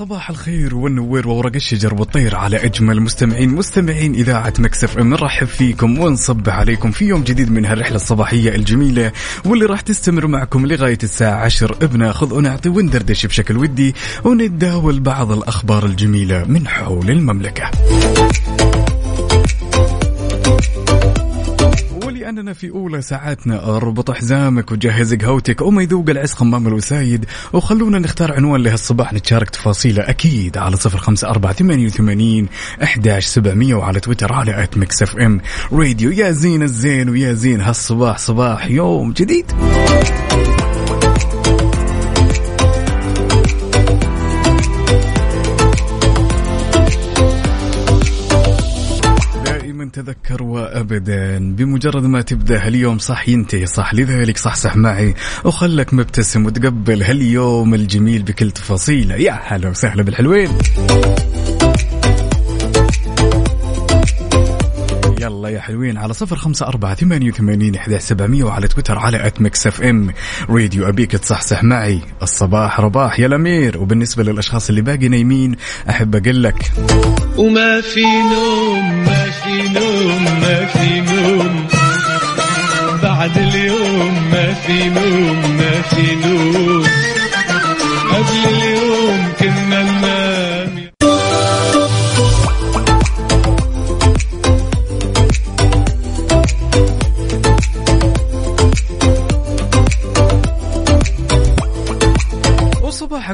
صباح الخير والنوير وورق الشجر والطير على أجمل مستمعين مستمعين إذاعة ميكس إف إم نرحب فيكم ونصبح عليكم في يوم جديد من هالرحلة الصباحية الجميلة واللي راح تستمر معكم لغاية الساعة 10 بناخذ ونعطي وندردش بشكل ودي ونتداول بعض الأخبار الجميلة من حول المملكة. ولأننا في أولى ساعاتنا. أربط حزامك وجهز قهوتك. وما يذوق العز خمّام الوسايد. وخلونا نختار عنوان لهالصباح نتشارك تفاصيله. أكيد على صفر خمسة أربعة ثمانية وثمانين إحداش سبعمية وعلى تويتر على at ميكس إف إم. راديو يا زين الزين ويا زين هالصباح صباح يوم جديد. تذكر وأبدا. بمجرد ما تبدأ هاليوم صح ينتهي صح لذلك صحصح معي. وخلك مبتسم وتقبل هاليوم الجميل بكل تفاصيله. يا هلا وسهلا بالحلوين. يلا يا حلوين على صفر خمسة أربعة ثمانية وثمانين إحداش سبعمية وعلى تويتر على at ميكس إف إم. راديو أبيك تصحصح معي. الصباح رباح يا الأمير. وبالنسبة للأشخاص اللي باقي نايمين أحب أقول لك. وما في نوم ما في نوم ما في نوم. بعد اليوم ما في نوم ما في نوم. قبل اليوم كنا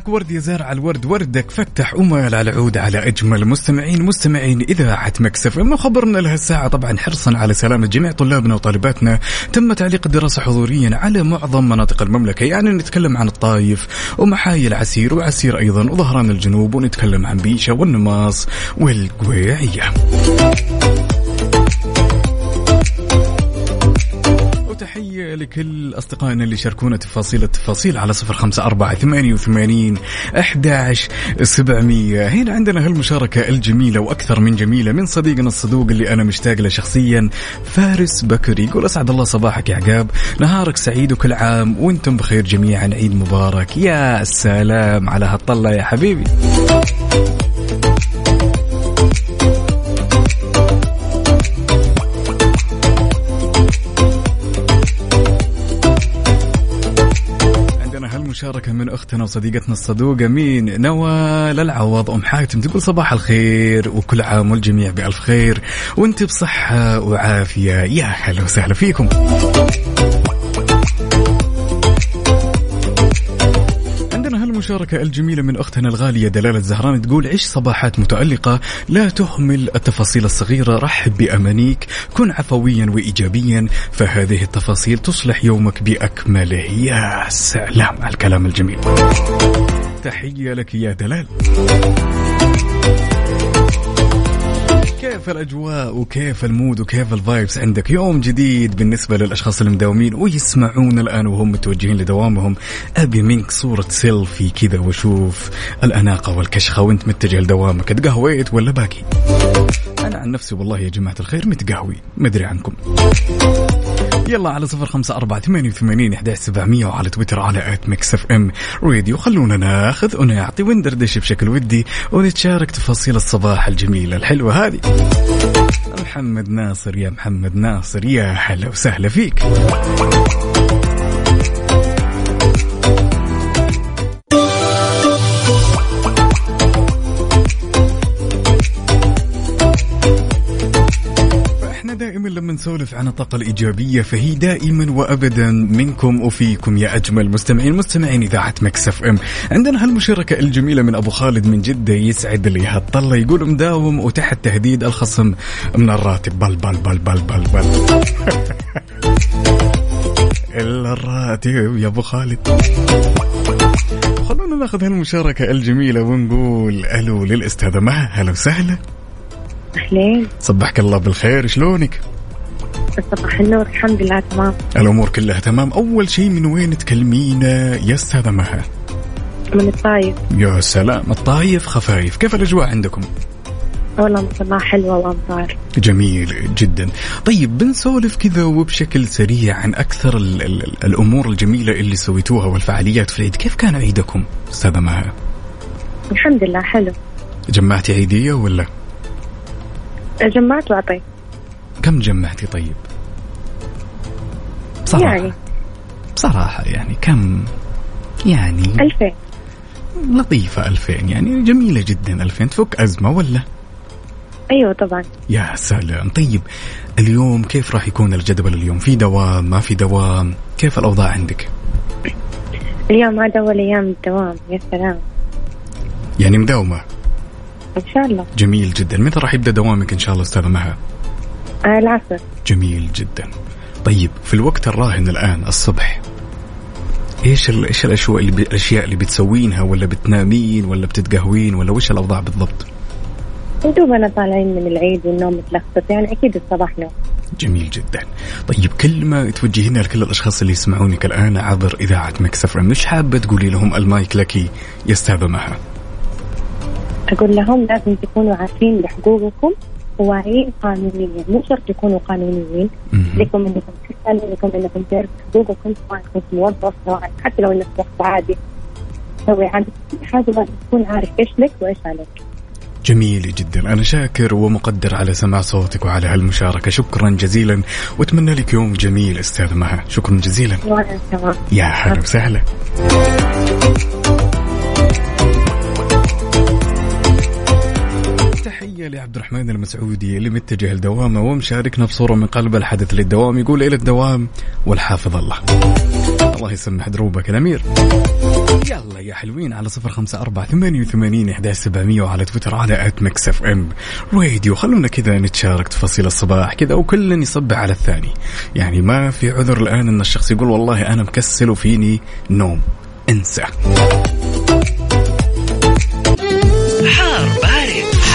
وصباحك ورد يا زارع الورد وردك فتح ومال على عود على أجمل مستمعين مستمعين إذاعة مكسف اما خبرنا لها الساعة طبعا حرصا على سلامه جميع طلابنا وطالباتنا. تم تعليق الدراسة حضوريا على معظم مناطق المملكة. يعني نتكلم عن الطايف ومحايل عسير وعسير أيضا وظهران الجنوب ونتكلم عن بيشة والنماص والقويعية. وتحية لكل أصدقائنا اللي شاركونا تفاصيل التفاصيل على صفر خمسة أربعة ثمانية وثمانين أحداش سبعمية. هنا عندنا هالمشاركة الجميلة وأكثر من جميلة من صديقنا الصدوق اللي أنا مشتاق له شخصيا فارس بكري. يقول أسعد الله صباحك يا عقاب. نهارك سعيد وكل عام وأنتم بخير جميعا. عيد مبارك. يا سلام على هالطلة يا حبيبي. هالمشاركة من أختنا وصديقتنا الصدوقة مين؟ نوال العوض. أم حاتم تقول صباح الخير وكل عام والجميع بألف خير. وأنت بصحة وعافية. يا هلا وسهلا فيكم. عندنا هالمشاركة الجميلة من أختنا الغالية دلالة زهران تقول عيش صباحات متألقة لا تهمل التفاصيل الصغيرة رحب بأمانيك كن عفويا وإيجابيا فهذه التفاصيل تصلح يومك بأكمله يا سلام. الكلام الجميل. تحية لك يا دلال. كيف الأجواء وكيف ال mood وكيف ال vibes عندك؟ يوم جديد بالنسبة للأشخاص المداومين ويسمعون الآن وهم متوجهين لدوامهم. أبي منك صورة سيلفي كذا واشوف الأناقة والكشخة وأنت متجه لدوامك. تقهويت ولا باقي؟ أنا عن نفسي والله يا جماعة الخير متقهوي. مدري عنكم. يلا على صفر خمسة أربعة ثمانية وثمانين إحداش سبعمية وعلى تويتر على at ميكس إف إم راديو. خلونا ناخذ ونعطي وندردش بشكل ودي ونتشارك تفاصيل الصباح الجميلة الحلوة هذه. محمد ناصر يا محمد ناصر يا هلا وسهلا فيك. نسولف عن الطاقة الإيجابية فهي دائما وأبدا منكم وفيكم يا أجمل مستمعين. مستمعين إذاعة مكسف أم. عندنا هالمشاركة الجميلة من أبو خالد من جدة يسعد لي هالطلة. يقول مداوم وتحت تهديد الخصم من الراتب. بل بل بل بل بل بل. الا الراتب يا أبو خالد. خلونا ناخذ هالمشاركة الجميلة ونقول ألو للأستاذة مها. هلا وسهلا. أهلين. صبحك الله بالخير. شلونك؟ صباح النور. الحمد لله تمام. الأمور كلها تمام. أول شيء من وين تكلمينا يا أستاذة مها؟ من الطايف. يا سلام الطايف خفايف. كيف الأجواء عندكم؟ والله ما شاء الله حلوة وأمطار جميل جدا. طيب بنسولف كذا وبشكل سريع عن أكثر ال ال الأمور الجميلة اللي سويتوها والفعاليات. في العيد كيف كان عيدكم أستاذة مها؟ الحمد لله حلو. جمعتي عيدية ولا؟ جمعت وأعطيت. كم جمعتي طيب؟ بصراحة يعني؟ بصراحة يعني كم؟ يعني ألفين. لطيفة ألفين يعني جميلة جدا ألفين. تفك أزمة ولا؟ أيوة طبعا. يا سلام. طيب اليوم كيف راح يكون الجدول اليوم؟ في دوام ما في دوام؟ كيف الأوضاع عندك؟ اليوم عاد أول أيام الدوام يا سلام. يعني مداومة؟ إن شاء الله. جميل جدا. متى راح يبدأ دوامك إن شاء الله أستاذة مها؟ العصر جميل جدا. طيب في الوقت الراهن الآن الصبح إيش إيش الاشياء اللي الأشياء اللي بتسوينها ولا بتنامين ولا بتتقهوين ولا وش الأوضاع بالضبط؟ دوبنا طالعين من العيد والنوم متلخبط يعني أكيد الصباح نوم. جميل جدا. طيب كلمة توجهينها لكل الأشخاص اللي يسمعونك الآن عبر إذاعة مكسف مش حابة تقولي لهم المايك لك يا أستاذة مها أقول لهم لازم تكونوا عارفين بحقوقكم وواعيين قانونيا مو شرط تكونوا قانونيين. لكم إنكم تسألوا لكم إنكم تعرفوا حقوقكم سواء كنت موظف سواء. حتى لو إنك شخص عادي. تسوي عادي. حاجة تكون عارف إيش لك وإيش عليك. جميل جدا. أنا شاكر ومقدر على سماع صوتك وعلى هالمشاركة. شكرا جزيلا. وأتمنى لك يوم جميل أستاذ مها. شكرا جزيلا. يا هلا وسهلا. تحية لعبد الرحمن المسعودي اللي متجه لدوامه ومشاركنا بصورة من قلب الحدث للدوام. يقول إلى الدوام والحافظ الله. الله يسمح دروبك الأمير. يلا يا حلوين على صفر خمسة أربعة ثمانية وثمانين إحداش سبعمية وعلى تويتر على at ميكس اف ام راديو خلونا كذا نتشارك تفاصيل الصباح كذا وكل يصبح على الثاني. يعني ما في عذر الآن أن الشخص يقول والله أنا مكسل وفيني نوم. انسى.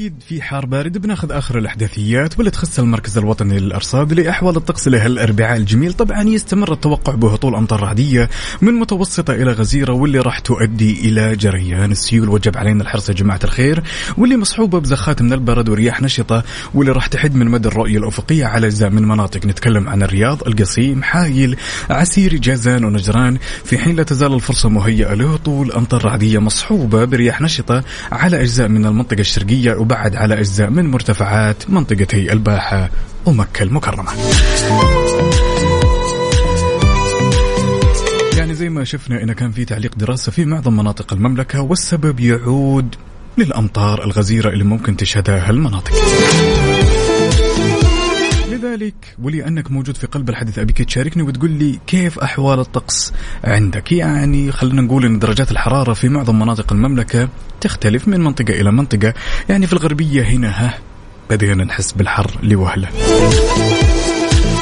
واكيد في حار بارد بناخذ آخر الإحداثيات واللي تخص المركز الوطني للأرصاد لأحوال الطقس لهالاربعاء الجميل. طبعا يستمر التوقع بهطول أمطار رعدية من متوسطة إلى غزيرة واللي راح تؤدي إلى جريان السيول. وجب علينا الحرص يا جماعة الخير. واللي مصحوبة بزخات من البرد ورياح نشطة واللي راح تحد من مدى الرؤية الأفقية على أجزاء من مناطق. نتكلم عن الرياض القصيم حايل عسيري جازان ونجران. في حين لا تزال الفرصة مهيئة لهطول أمطار رعدية مصحوبة برياح نشطة على أجزاء من المنطقة الشرقية وبعد على أجزاء من مرتفعات منطقتي الباحة ومكة المكرمة. يعني زي ما شفنا إن كان في تعليق دراسة في معظم مناطق المملكة والسبب يعود للأمطار الغزيرة اللي ممكن تشهدها هالمناطق. لذلك ولأنك موجود في قلب الحدث أبيك تشاركني وتقول لي كيف أحوال الطقس عندك؟ يعني خلينا نقول أن درجات الحرارة في معظم مناطق المملكة تختلف من منطقة إلى منطقة. يعني في الغربية هنا ها بدينا نحس بالحر لوهلة.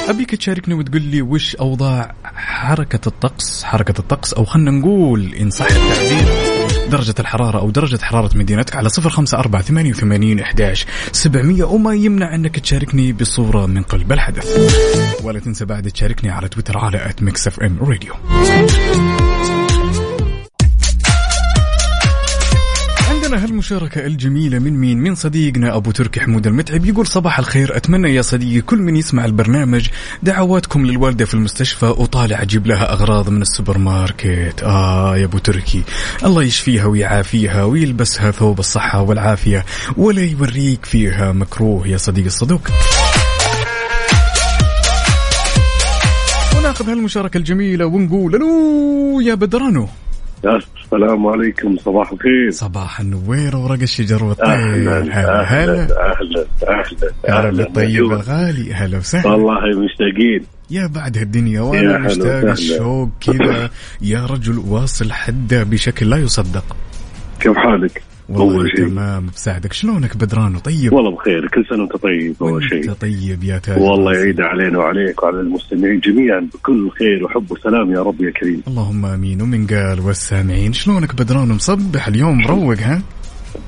أبيك تشاركني وتقول لي وش أوضاع حركة الطقس؟ حركة الطقس أو خلينا نقول إن صح التعبير. درجة الحرارة أو درجة حرارة مدينتك على صفر خمسة أربعة ثمانية وثمانين إحداش سبعمية وما يمنع أنك تشاركني بصورة من قلب الحدث. ولا تنسى بعد تشاركني على تويتر على at ميكس راديو هالمشاركة الجميلة من مين؟ من صديقنا أبو تركي حمود المتعب يقول صباح الخير أتمنى يا صديقي كل من يسمع البرنامج دعواتكم للوالدة في المستشفى وطالع أجيب لها أغراض من السوبر ماركت. آه يا أبو تركي الله يشفيها ويعافيها ويلبسها ثوب الصحة والعافية ولا يوريك فيها مكروه يا صديقي الصدوق. وناخذ هالمشاركة الجميلة ونقول ألو يا بدرانو. السلام عليكم صباح الخير. صباح النوير ورق الشجر والطير أهلا هلا أهلا هلا أهلا أهلا هلا أهلا. بالطيب مجهول. الغالي هلا وسهلا. والله مشتاقين. يا بعد هالدنيا يا وأنا مشتاق. الشوق كذا. يا رجل واصل حدة بشكل لا يصدق. كيف حالك؟ والله. تمام. بساعدك شلونك بدران طيب. والله بخير. كل سنة وأنت طيب اول شيء. طيب يا تاج والله. يعيد علينا وعليك وعلى المستمعين جميعا بكل خير وحب وسلام يا رب يا كريم. اللهم آمين. ومن قال والسامعين شلونك بدران مصبح اليوم مروق ها؟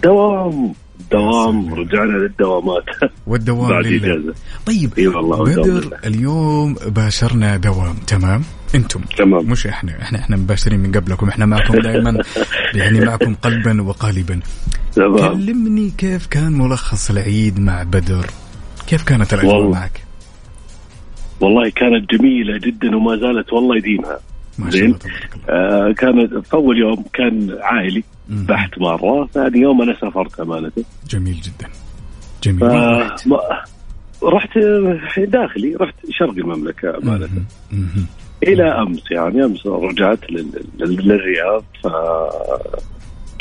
دوام. دوام سلام. رجعنا للدوامات. والدوام بعد إجازة. طيب إي والله بدر. اليوم باشرنا دوام تمام؟ أنتم. تمام. مش إحنا إحنا إحنا مباشرين من قبلكم إحنا معكم دائما يعني معكم قلبا وقالبا. تمام. كلمني كيف كان ملخص العيد مع بدر؟ كيف كانت الأجواء. معك؟ والله كانت جميلة جدا وما زالت والله يديمها. ما شاء زين. الله آه كانت أول يوم كان عائلي مم. بحت مرة. ثاني يوم أنا سافرت أمانة. جميل جدا. جميل؟ ما... رحت؟ داخلي رحت شرق المملكة أمانة. إلى أمس يعني أمس رجعت لل... لل... للرياض ف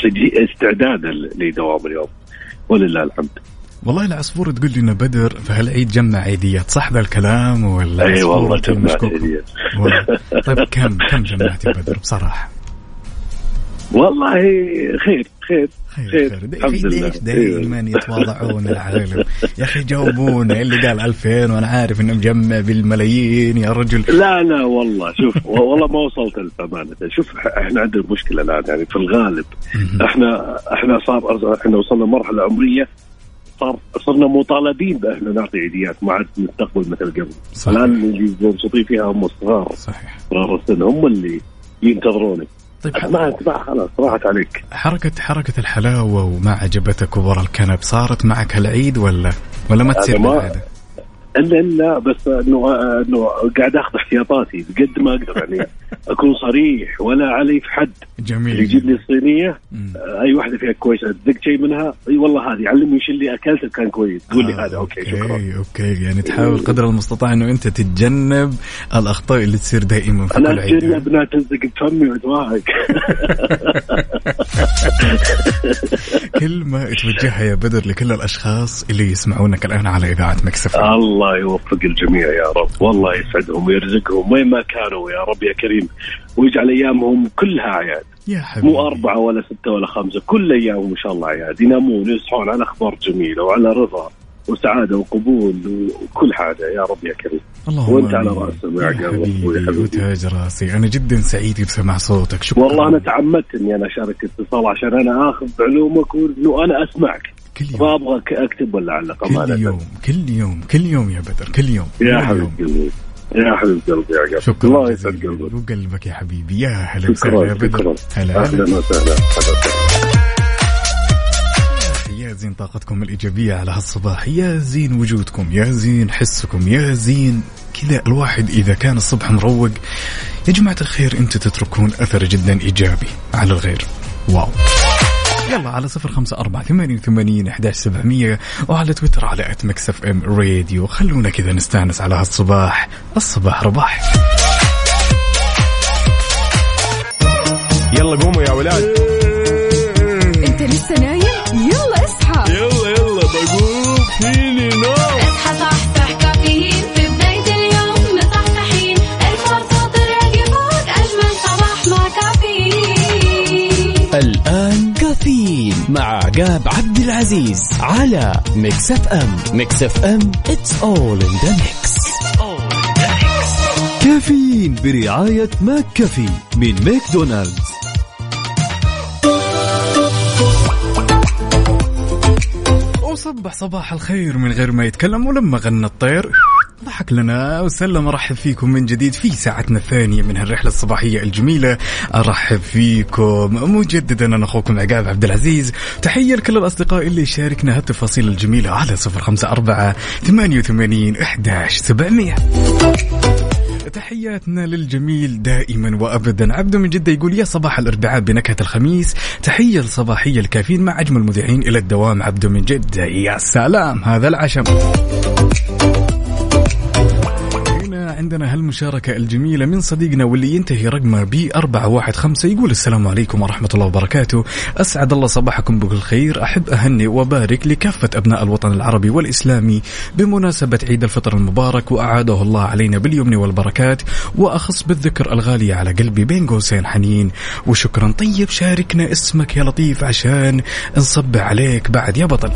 استعدادا لدوام اليوم ولله الحمد. والله العصفور تقول لي ان بدر في هالعيد جمع عيديات صح ذا الكلام ولا أي والله؟ هدية. والله. طيب كم كم جمعت بدر بصراحة؟ والله خير خير خير خير خير. الحمد لله. ليش دائما يتواضعون العالم؟ يا أخي جاوبونا اللي قال 2000 وأنا عارف إنه مجمع بالملايين يا رجل. لا لا والله شوف والله ما وصلت الامانه شوف إحنا عندنا مشكلة الآن يعني في الغالب إحنا إحنا صار إحنا وصلنا مرحلة عمرية صار صرنا مطالبين باحنا نعطي عيديات ما عاد نستقبل مثل قبل. الآن اللي مبسوطين فيها هم الصغار. صحيح. صغار السن هم اللي ينتظرونك طيب ما ما خلاص راحت عليك. حركة حركة الحلاوة وما عجبتك ورا الكنب صارت معك هالعيد ولا ولا ما تصير بالعادة؟ إلا إلا بس إنه إنه قاعد آخذ احتياطاتي بقد ما أقدر يعني. أكون صريح ولا علي من حد. اللي جميل. يجيب لي الصينية مم. أي واحدة فيها كويسه تذق شيء منها أي والله هذه علمني إيش اللي أكلته كان كويس. تقول لي آه، هذا okay شكرا. okay okay يعني تحاول قدر المستطاع إنه أنت تتجنب الأخطاء اللي تصير دائما في أنا كل عيد. أتجنب إنها تلزق بفمي وتوهق كلمة توجهها يا بدر لكل الأشخاص اللي يسمعونك الآن على إذاعة Mix FM الله. يوفق الجميع يا رب. والله يسعدهم ويرزقهم وين ما كانوا يا رب يا كريم. ويجعل أيامهم كلها أعياد. يا حبيبي. مو أربعة ولا ستة ولا خمسة كل أيامهم إن شاء الله أعياد. ينامون يصحون على أخبار جميلة وعلى رضا وسعادة وقبول وكل حاجة يا رب يا كريم. اللهم وأنت على. رأسهم يا حبيبي. وتاج راسي. أنا جدا سعيد بسماع صوتك. شكرا. والله أنا تعمدت إني أنا أشارك اتصال عشان أنا آخذ بعلومك وإنه أنا أسمعك. كل ما يوم. أبغى أكتب ولا أعلق؟ كل يوم كل يوم كل يوم يا بدر كل يوم يا حبيب. قلبي يا حبيب قلبي يا عقاب شكرا الله يسعد قلبك. وقلبك يا حبيبي يا هلا وسهلا يا بدر. هلا هلا أهلا وسهلا. هلا. يا زين طاقتكم الإيجابية على هالصباح يا زين وجودكم يا زين حسكم يا زين كذا الواحد إذا كان الصبح مروق. يا جماعة الخير أنتم تتركون أثر جدا إيجابي على الغير. wow. يلا على صفر خمسة أربعة ثمانية وثمانين أحداش سبعمية وعلى تويتر على at Mix FM Radio. خلونا كذا نستانس على هالصباح. الصباح رباح. يلا قوموا يا ولاد. عقاب عبد العزيز على Mix FM Mix FM it's all in the mix. كافيين برعاية McCafé من ماكدونالدز. وصبح صباح الخير من غير ما يتكلم ولما غنى الطير. ضحك لنا وسلم ارحب فيكم من جديد في ساعتنا الثانية من هالرحلة الصباحية الجميلة. أرحب فيكم. مجددا أنا أخوكم عقاب عبد العزيز. تحية لكل الأصدقاء اللي شاركنا هالتفاصيل الجميلة على صفر خمسة أربعة ثمانية وثمانين احداش سبعمئه تحياتنا للجميل دائما وابدا. عبده من جدة يقول يا صباح الأربعاء بنكهة الخميس. تحية الصباحيه الكافيين. مع اجمل مذيعين إلى الدوام. عبده من جدة يا سلام. هذا العشم. عندنا هالمشاركة الجميلة من صديقنا واللي ينتهي رقمه ب 415 يقول السلام عليكم ورحمة الله وبركاته. أسعد الله صباحكم بكل خير. أحب أهني وبارك لكافة أبناء الوطن العربي والإسلامي بمناسبة عيد الفطر المبارك وأعاده الله علينا باليمن والبركات. وأخص بالذكر الغالية على قلبي بين قوسين حنين. وشكرا طيب شاركنا اسمك يا لطيف عشان نصبح عليك بعد يا بطل.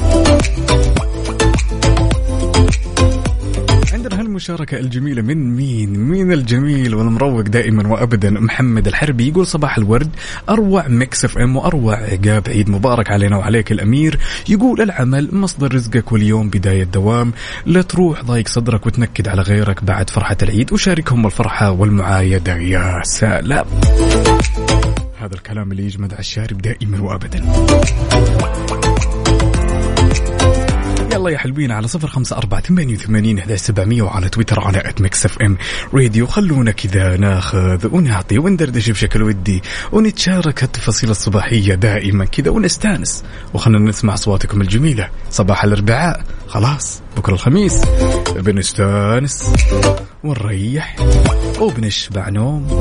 عندنا هالمشاركة الجميلة من مين؟ مين الجميل والمروق دائما وأبدا محمد الحربي يقول صباح الورد أروع Mix FM وأروع عقاب عيد مبارك علينا وعليك الأمير. يقول العمل مصدر رزقك واليوم بداية دوام. لا تروح ضايق صدرك وتنكد على غيرك بعد فرحة العيد. وشاركهم الفرحة والمعايدة يا سلام. هذا الكلام اللي يجمد على الشارب دائما وأبدا. يلا يا حلوين على صفر خمسة أربعة ثمانية وثمانين إحدى سبعمية وعلى تويتر على at Mix FM Radio خلونا كذا ناخذ ونعطي وندردش بشكل ودي ونتشارك التفاصيل الصباحية دائما كذا ونستانس. وخلنا نسمع أصواتكم الجميلة. صباح الأربعاء. خلاص بكرة الخميس. بنستانس ونريح. وبنشبع نوم.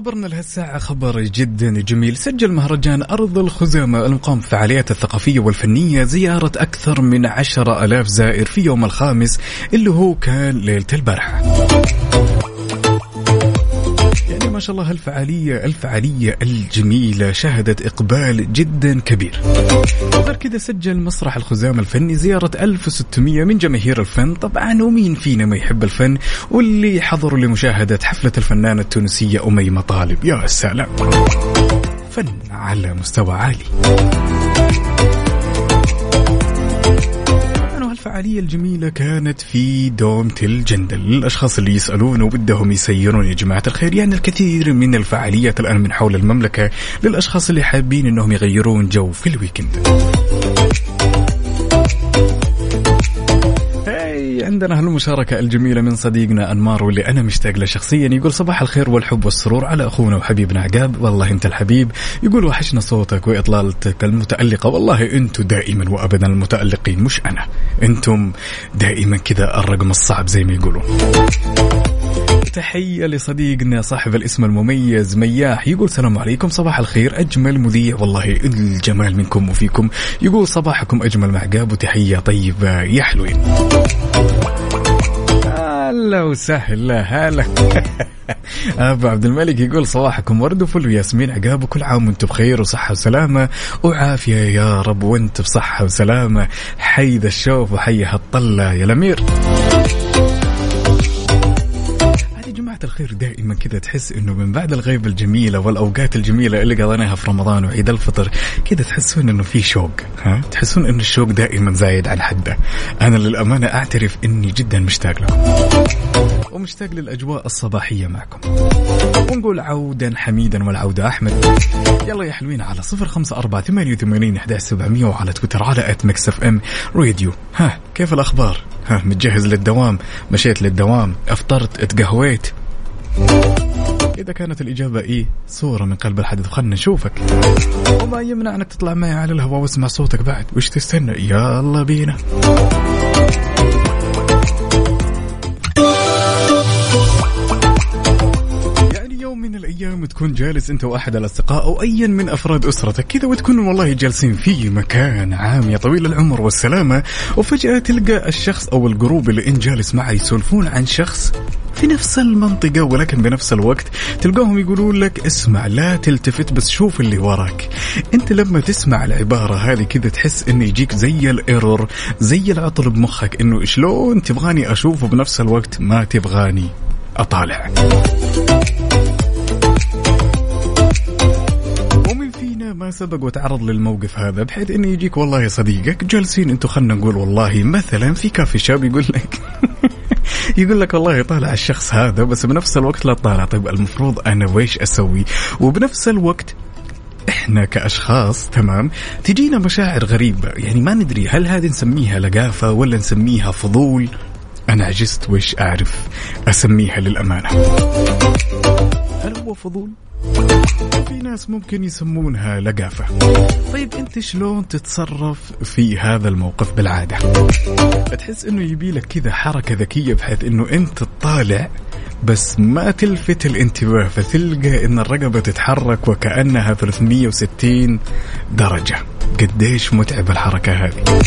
خبرنا لهالساعة خبر جدا جميل. سجل مهرجان أرض الخزامة المقام في الفعاليات الثقافية والفنية زيارة أكثر من عشرة ألاف زائر في يوم الخامس اللي هو كان ليلة البارحة. ما شاء الله هالفعالية الفعالية الجميلة شهدت إقبال جدا كبير. غير كذا سجل مسرح الخزامة الفني زيارة 1600 من جماهير الفن. طبعا ومين فينا ما يحب الفن؟ واللي حضروا لمشاهدة حفلة الفنانة التونسية أميمة طالب. يا سلام. فن على مستوى عالي. الفعالية الجميلة كانت في دومة الجندل للأشخاص اللي يسألون وبدهم يسيرون يا جماعة الخير يعني الكثير من الفعاليات الآن من حول المملكة للأشخاص اللي حابين أنهم يغيرون جو في ال weekend. عندنا هالمشاركة الجميلة من صديقنا أنمار واللي أنا مشتاق له شخصيا. يقول صباح الخير والحب والسرور على أخونا وحبيبنا عقاب. والله أنت الحبيب. يقول وحشنا صوتك وإطلالتك المتألقة. والله أنتم دائما وأبدا المتألقين مش أنا. أنتم دائما كذا الرقم الصعب زي ما يقولون. تحية لصديقنا صاحب الاسم المميز مياح. يقول السلام عليكم صباح الخير أجمل مذيع والله الجمال منكم وفيكم. يقول صباحكم أجمل معقاب وتحية طيبة يا حلوين. هلا وسهلا هلا. أبو عبد الملك يقول صباحكم ورد وفل وياسمين عقاب وكل عام وأنتم بخير وصحة وسلامة. وعافية يا رب وانت بصحة وسلامة. حي ذا الشوف وحي هالطلة يا الأمير. جماعة الخير دائما كذا تحس إنه من بعد الغيبة الجميلة والأوقات الجميلة اللي قضيناها في رمضان وعيد الفطر كذا تحسون إنه في شوق ها؟ تحسون إن الشوق دائما زايد عن حده. أنا للأمانة أعترف إني جدا مشتاق لكم ومشتاق للأجواء الصباحية معكم. ونقول عودا حميدا والعودة أحمد. يلا يا حلوين على صفر خمسة أربعة ثمانية وثمانين سبعمية وعلى تويتر على at Mix FM Radio. ها كيف الأخبار؟ ها متجهز للدوام؟ مشيت للدوام؟ أفطرت؟ اتقهويت؟ إذا كانت الإجابة إيه صورة من قلب الحدث. خلنا نشوفك. وما يمنع أنك تطلع معي على الهواء واسمع صوتك بعد. وش تستنى؟ يلا بينا. من الأيام تكون جالس أنت وأحد الأصدقاء أو ايا من أفراد أسرتك كذا وتكونوا والله جالسين في مكان عام يا طويل العمر والسلامة وفجأة تلقى الشخص أو الجروب اللي انت جالس معه يسولفون عن شخص في نفس المنطقة ولكن بنفس الوقت تلقاهم يقولون لك اسمع لا تلتفت بس شوف اللي وراك. أنت لما تسمع العبارة هذه كذا تحس إنه يجيك زي الإيرور زي العطل بمخك إنه شلون تبغاني أشوفه بنفس الوقت ما تبغاني أطالع. ما سبق وتعرض للموقف هذا بحيث إنه يجيك والله صديقك جالسين أنتم خلنا نقول والله مثلا في كافي شاب يقول لك يقول لك والله طالع الشخص هذا بس بنفس الوقت لا طالع. طيب المفروض أنا ويش أسوي؟ وبنفس الوقت إحنا كأشخاص تمام تجينا مشاعر غريبة. يعني ما ندري هل هذه نسميها لقافة ولا نسميها فضول؟ أنا عجزت وش أعرف؟ أسميها للأمانة. هل هو فضول؟ في ناس ممكن يسمونها لقافة. طيب أنت شلون تتصرف في هذا الموقف بالعادة؟ تحس إنه يبي لك كذا حركة ذكية بحيث إنه أنت تطالع بس ما تلفت الانتباه فتلقى إن الرقبة تتحرك وكأنها 360 درجة. قديش متعبة الحركة هذه.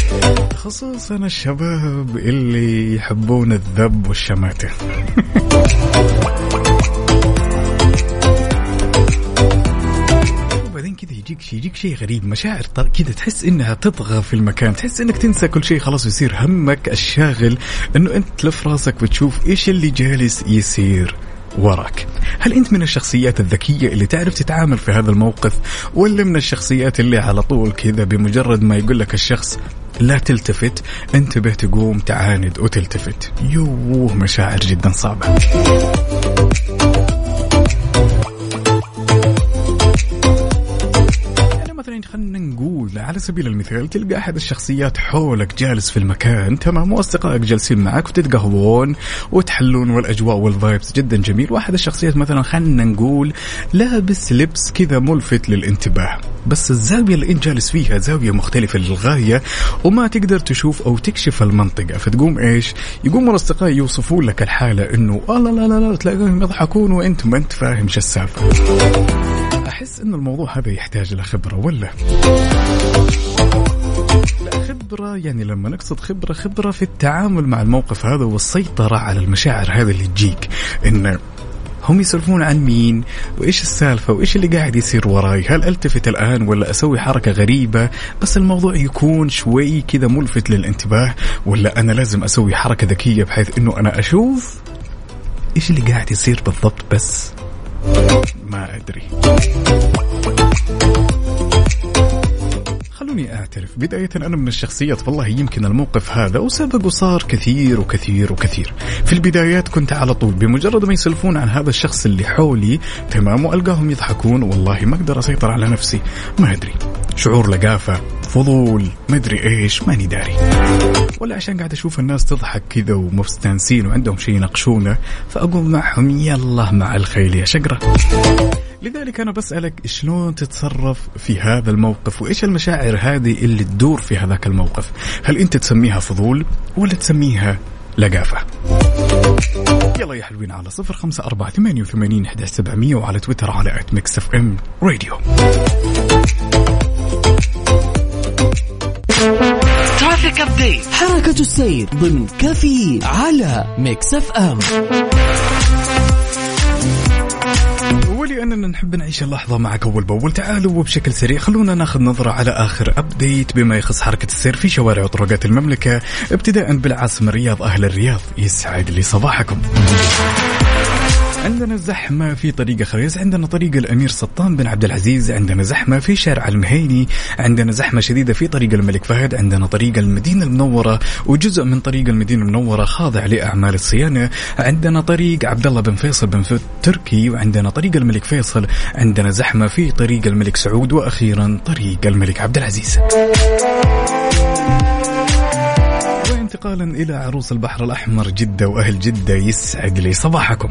خصوصا الشباب اللي يحبون الذب والشماتة. يجيك شيء يجيك شيء غريب مشاعر كذا تحس إنها تطغى في المكان تحس إنك تنسى كل شيء خلاص يصير همك الشاغل إنه أنت تلف راسك وتشوف إيش اللي جالس يصير وراك. هل أنت من الشخصيات الذكية اللي تعرف تتعامل في هذا الموقف؟ ولا من الشخصيات اللي على طول كذا بمجرد ما يقول لك الشخص لا تلتفت انتبه تقوم تعاند وتلتفت؟ يوه مشاعر جدا صعبة. مثلا خلينا نقول على سبيل المثال تلقى أحد الشخصيات حولك جالس في المكان تمام وأصدقائك جالسين معك وتتقهوون وتحلون والأجواء والفايبس جدا جميل. وأحد الشخصيات مثلا خلينا نقول لابس لبس كذا ملفت للانتباه. بس الزاوية اللي انت جالس فيها زاوية مختلفة للغاية وما تقدر تشوف أو تكشف المنطقة. فتقوم إيش؟ يقوم الأصدقاء يوصفون لك الحالة إنه لا لا لا لا تلاقيهم يضحكون وأنت ما أنت فاهم شو السالفة. أحس ان الموضوع هذا يحتاج لخبره ولا؟ لا خبرة يعني لما نقصد خبرة خبرة في التعامل مع الموقف هذا والسيطرة على المشاعر هذا اللي تجيك. إن هم يسولفون عن مين وإيش السالفة وإيش اللي قاعد يصير وراي. هل ألتفت الآن ولا أسوي حركة غريبة؟ بس الموضوع يكون شوي كذا ملفت للانتباه ولا أنا لازم أسوي حركة ذكية بحيث إنه أنا أشوف إيش اللي قاعد يصير بالضبط بس؟ ما أدري. خلوني أعترف. بداية أنا من الشخصيات والله يمكن الموقف هذا وسبق وصار كثير وكثير وكثير. في البدايات كنت على طول بمجرد ما يسلفون عن هذا الشخص اللي حولي تمام وألقاهم يضحكون والله ما أقدر أسيطر على نفسي. ما أدري. شعور لقافة فضول ما أدري إيش ماني داري. ولا عشان قاعد أشوف الناس تضحك كذا ومستانسين وعندهم شيء يناقشونه فاقوم معهم يلا مع الخيل يا شقرة. لذلك أنا بسألك شلون تتصرف في هذا الموقف وإيش المشاعر هذه اللي تدور في هذاك الموقف؟ هل أنت تسميها فضول ولا تسميها لقافة؟ يلا يا حلوين على صفر خمسة أربعة ثمانية وثمانين إحدى سبعمية وعلى تويتر على at Mix FM Radio traffic حركة السير ضمن كافيين على Mix FM ولأننا نحب نعيش اللحظة معك أول بأول. تعالوا وبشكل سريع خلونا ناخذ نظرة على آخر update بما يخص حركة السير في شوارع وطرقات المملكة ابتداء بالعاصمة الرياض أهل الرياض يسعد لي صباحكم. عندنا زحمة في طريق خريز عندنا طريق الأمير سلطان بن عبد العزيز عندنا زحمة في شارع المهيني عندنا زحمة شديدة في طريق الملك فهد عندنا طريق المدينة المنورة وجزء من طريق المدينة المنورة خاضع لأعمال الصيانة عندنا طريق عبد الله بن فيصل بن تركي وعندنا طريق الملك فيصل عندنا زحمة في طريق الملك سعود وأخيرا طريق الملك عبد العزيز. وانتقالا إلى عروس البحر الأحمر جدة وأهل جدة يسعد لي صباحكم.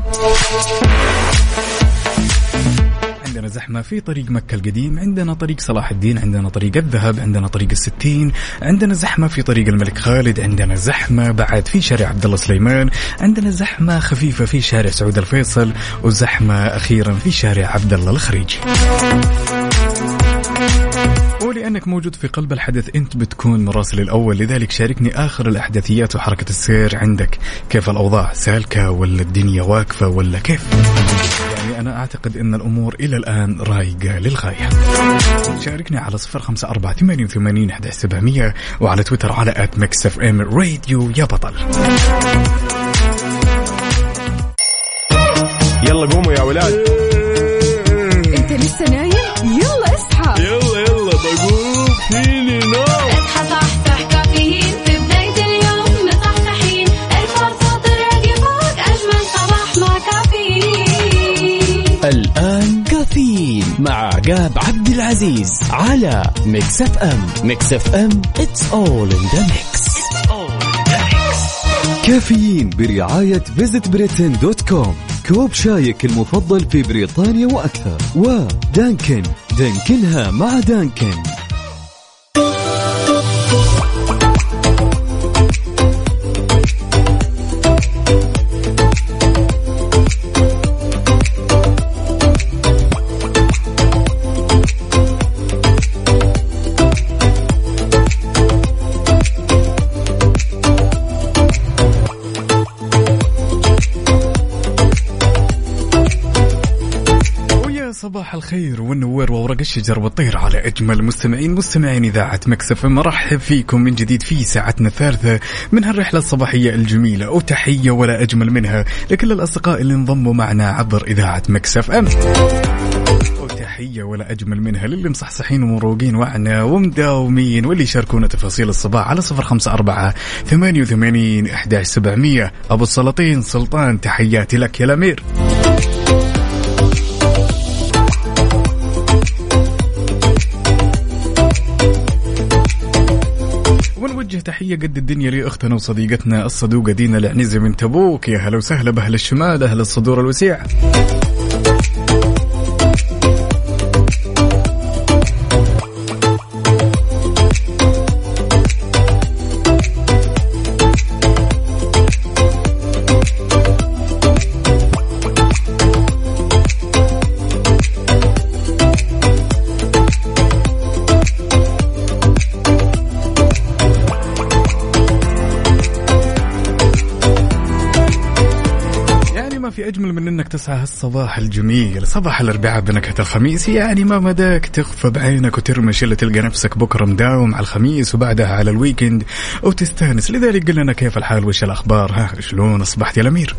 عندنا زحمة في طريق مكة القديم عندنا طريق صلاح الدين عندنا طريق الذهب عندنا طريق الستين عندنا زحمة في طريق الملك خالد عندنا زحمة بعد في شارع عبد الله سليمان عندنا زحمة خفيفة في شارع سعود الفيصل وزحمة أخيرا في شارع عبد الله الخريجي. ولأنك موجود في قلب الحدث أنت بتكون مراسل الأول. لذلك شاركني آخر الأحداثيات وحركة السير عندك. كيف الأوضاع؟ سالكة ولا الدنيا واقفة ولا كيف؟ يعني أنا أعتقد أن الأمور إلى الآن رايقة للغاية. شاركني على صفر خمسة أربعة ثمانية وثمانين أحد سبعمية وعلى تويتر على آت إف إم راديو يا بطل. يلا قوموا يا ولاد. فيني نوم اصحى صحصح كافيين. في بداية اليوم مصحصحين. الفرصة تراقي فوق أجمل صباح مع كافيين. الآن كافيين مع عقاب عبد العزيز على Mix FM Mix FM it's all in the mix. كافيين برعاية VisitBritain dot com كوب شايك المفضل في بريطانيا وأكثر. و Dunkin. دانكنها مع دانكن. صباح الخير والنوير وورق الشجر والطير على أجمل مستمعين مستمعين إذاعة Mix FM أرحب فيكم من جديد في ساعتنا الثالثة من هالرحلة الصباحية الجميلة. وتحية ولا أجمل منها لكل الأصدقاء اللي انضموا معنا عبر إذاعة Mix FM. وتحية ولا أجمل منها للي مصحصحين ومروقين وعنا ومداومين واللي يشاركونا تفاصيل الصباح على صفر خمسة أربعة ثمانية وثمانين أحداش سبعمية. أبو السلاطين سلطان تحياتي لك يا الأمير. ونوجه تحية قد الدنيا لأختنا وصديقتنا الصدوقة دينا العنزي من تبوك. يا هلا وسهلا بأهل الشمال أهل الصدور الوسيع. 9 الصباح الجميل. صباح الأربعاء بنكهة الخميس. يعني ما مداك؟ تخفى بعينك وترمش إلا تلقى نفسك بكرة مداوم على الخميس وبعدها على الويكند وتستانس. لذلك قلنا كيف الحال؟ وش الأخبار؟ ها شلون أصبحت يا الأمير؟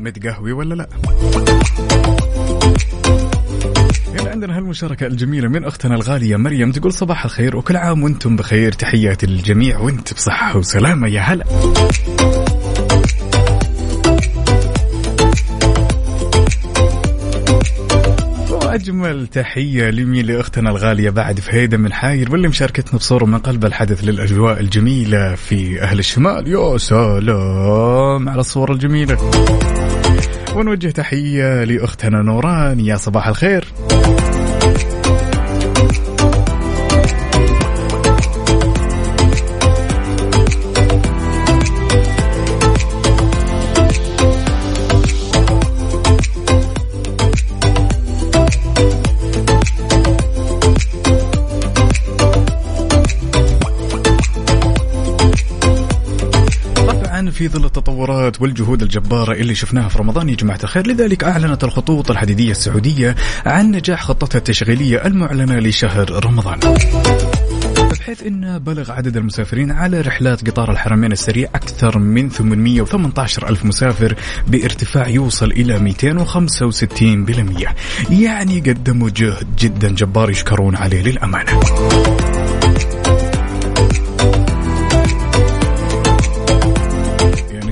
متقهوي ولا لا؟ هنا عندنا هالمشاركة الجميلة من أختنا الغالية مريم تقول صباح الخير وكل عام وأنتم بخير. تحياتي للجميع وأنت بصحة وسلامة يا هلا. واجمل تحية لمين لأختنا الغالية بعد فهيدة من حاير واللي مشاركتنا بصوره من قلب الحدث للأجواء الجميلة في أهل الشمال. يا سلام على الصور الجميلة. ونوجه تحية لأختنا نوران يا صباح الخير. في ظل التطورات والجهود الجبارة اللي شفناها في رمضان يا جماعة الخير لذلك أعلنت الخطوط الحديدية السعودية عن نجاح خطتها التشغيلية المعلنة لشهر رمضان. بحيث إن بلغ عدد المسافرين على رحلات قطار الحرمين السريع أكثر من 818 ألف مسافر بارتفاع يوصل إلى 265% يعني قدموا جهد جدا جبار يشكرون عليه للأمانة.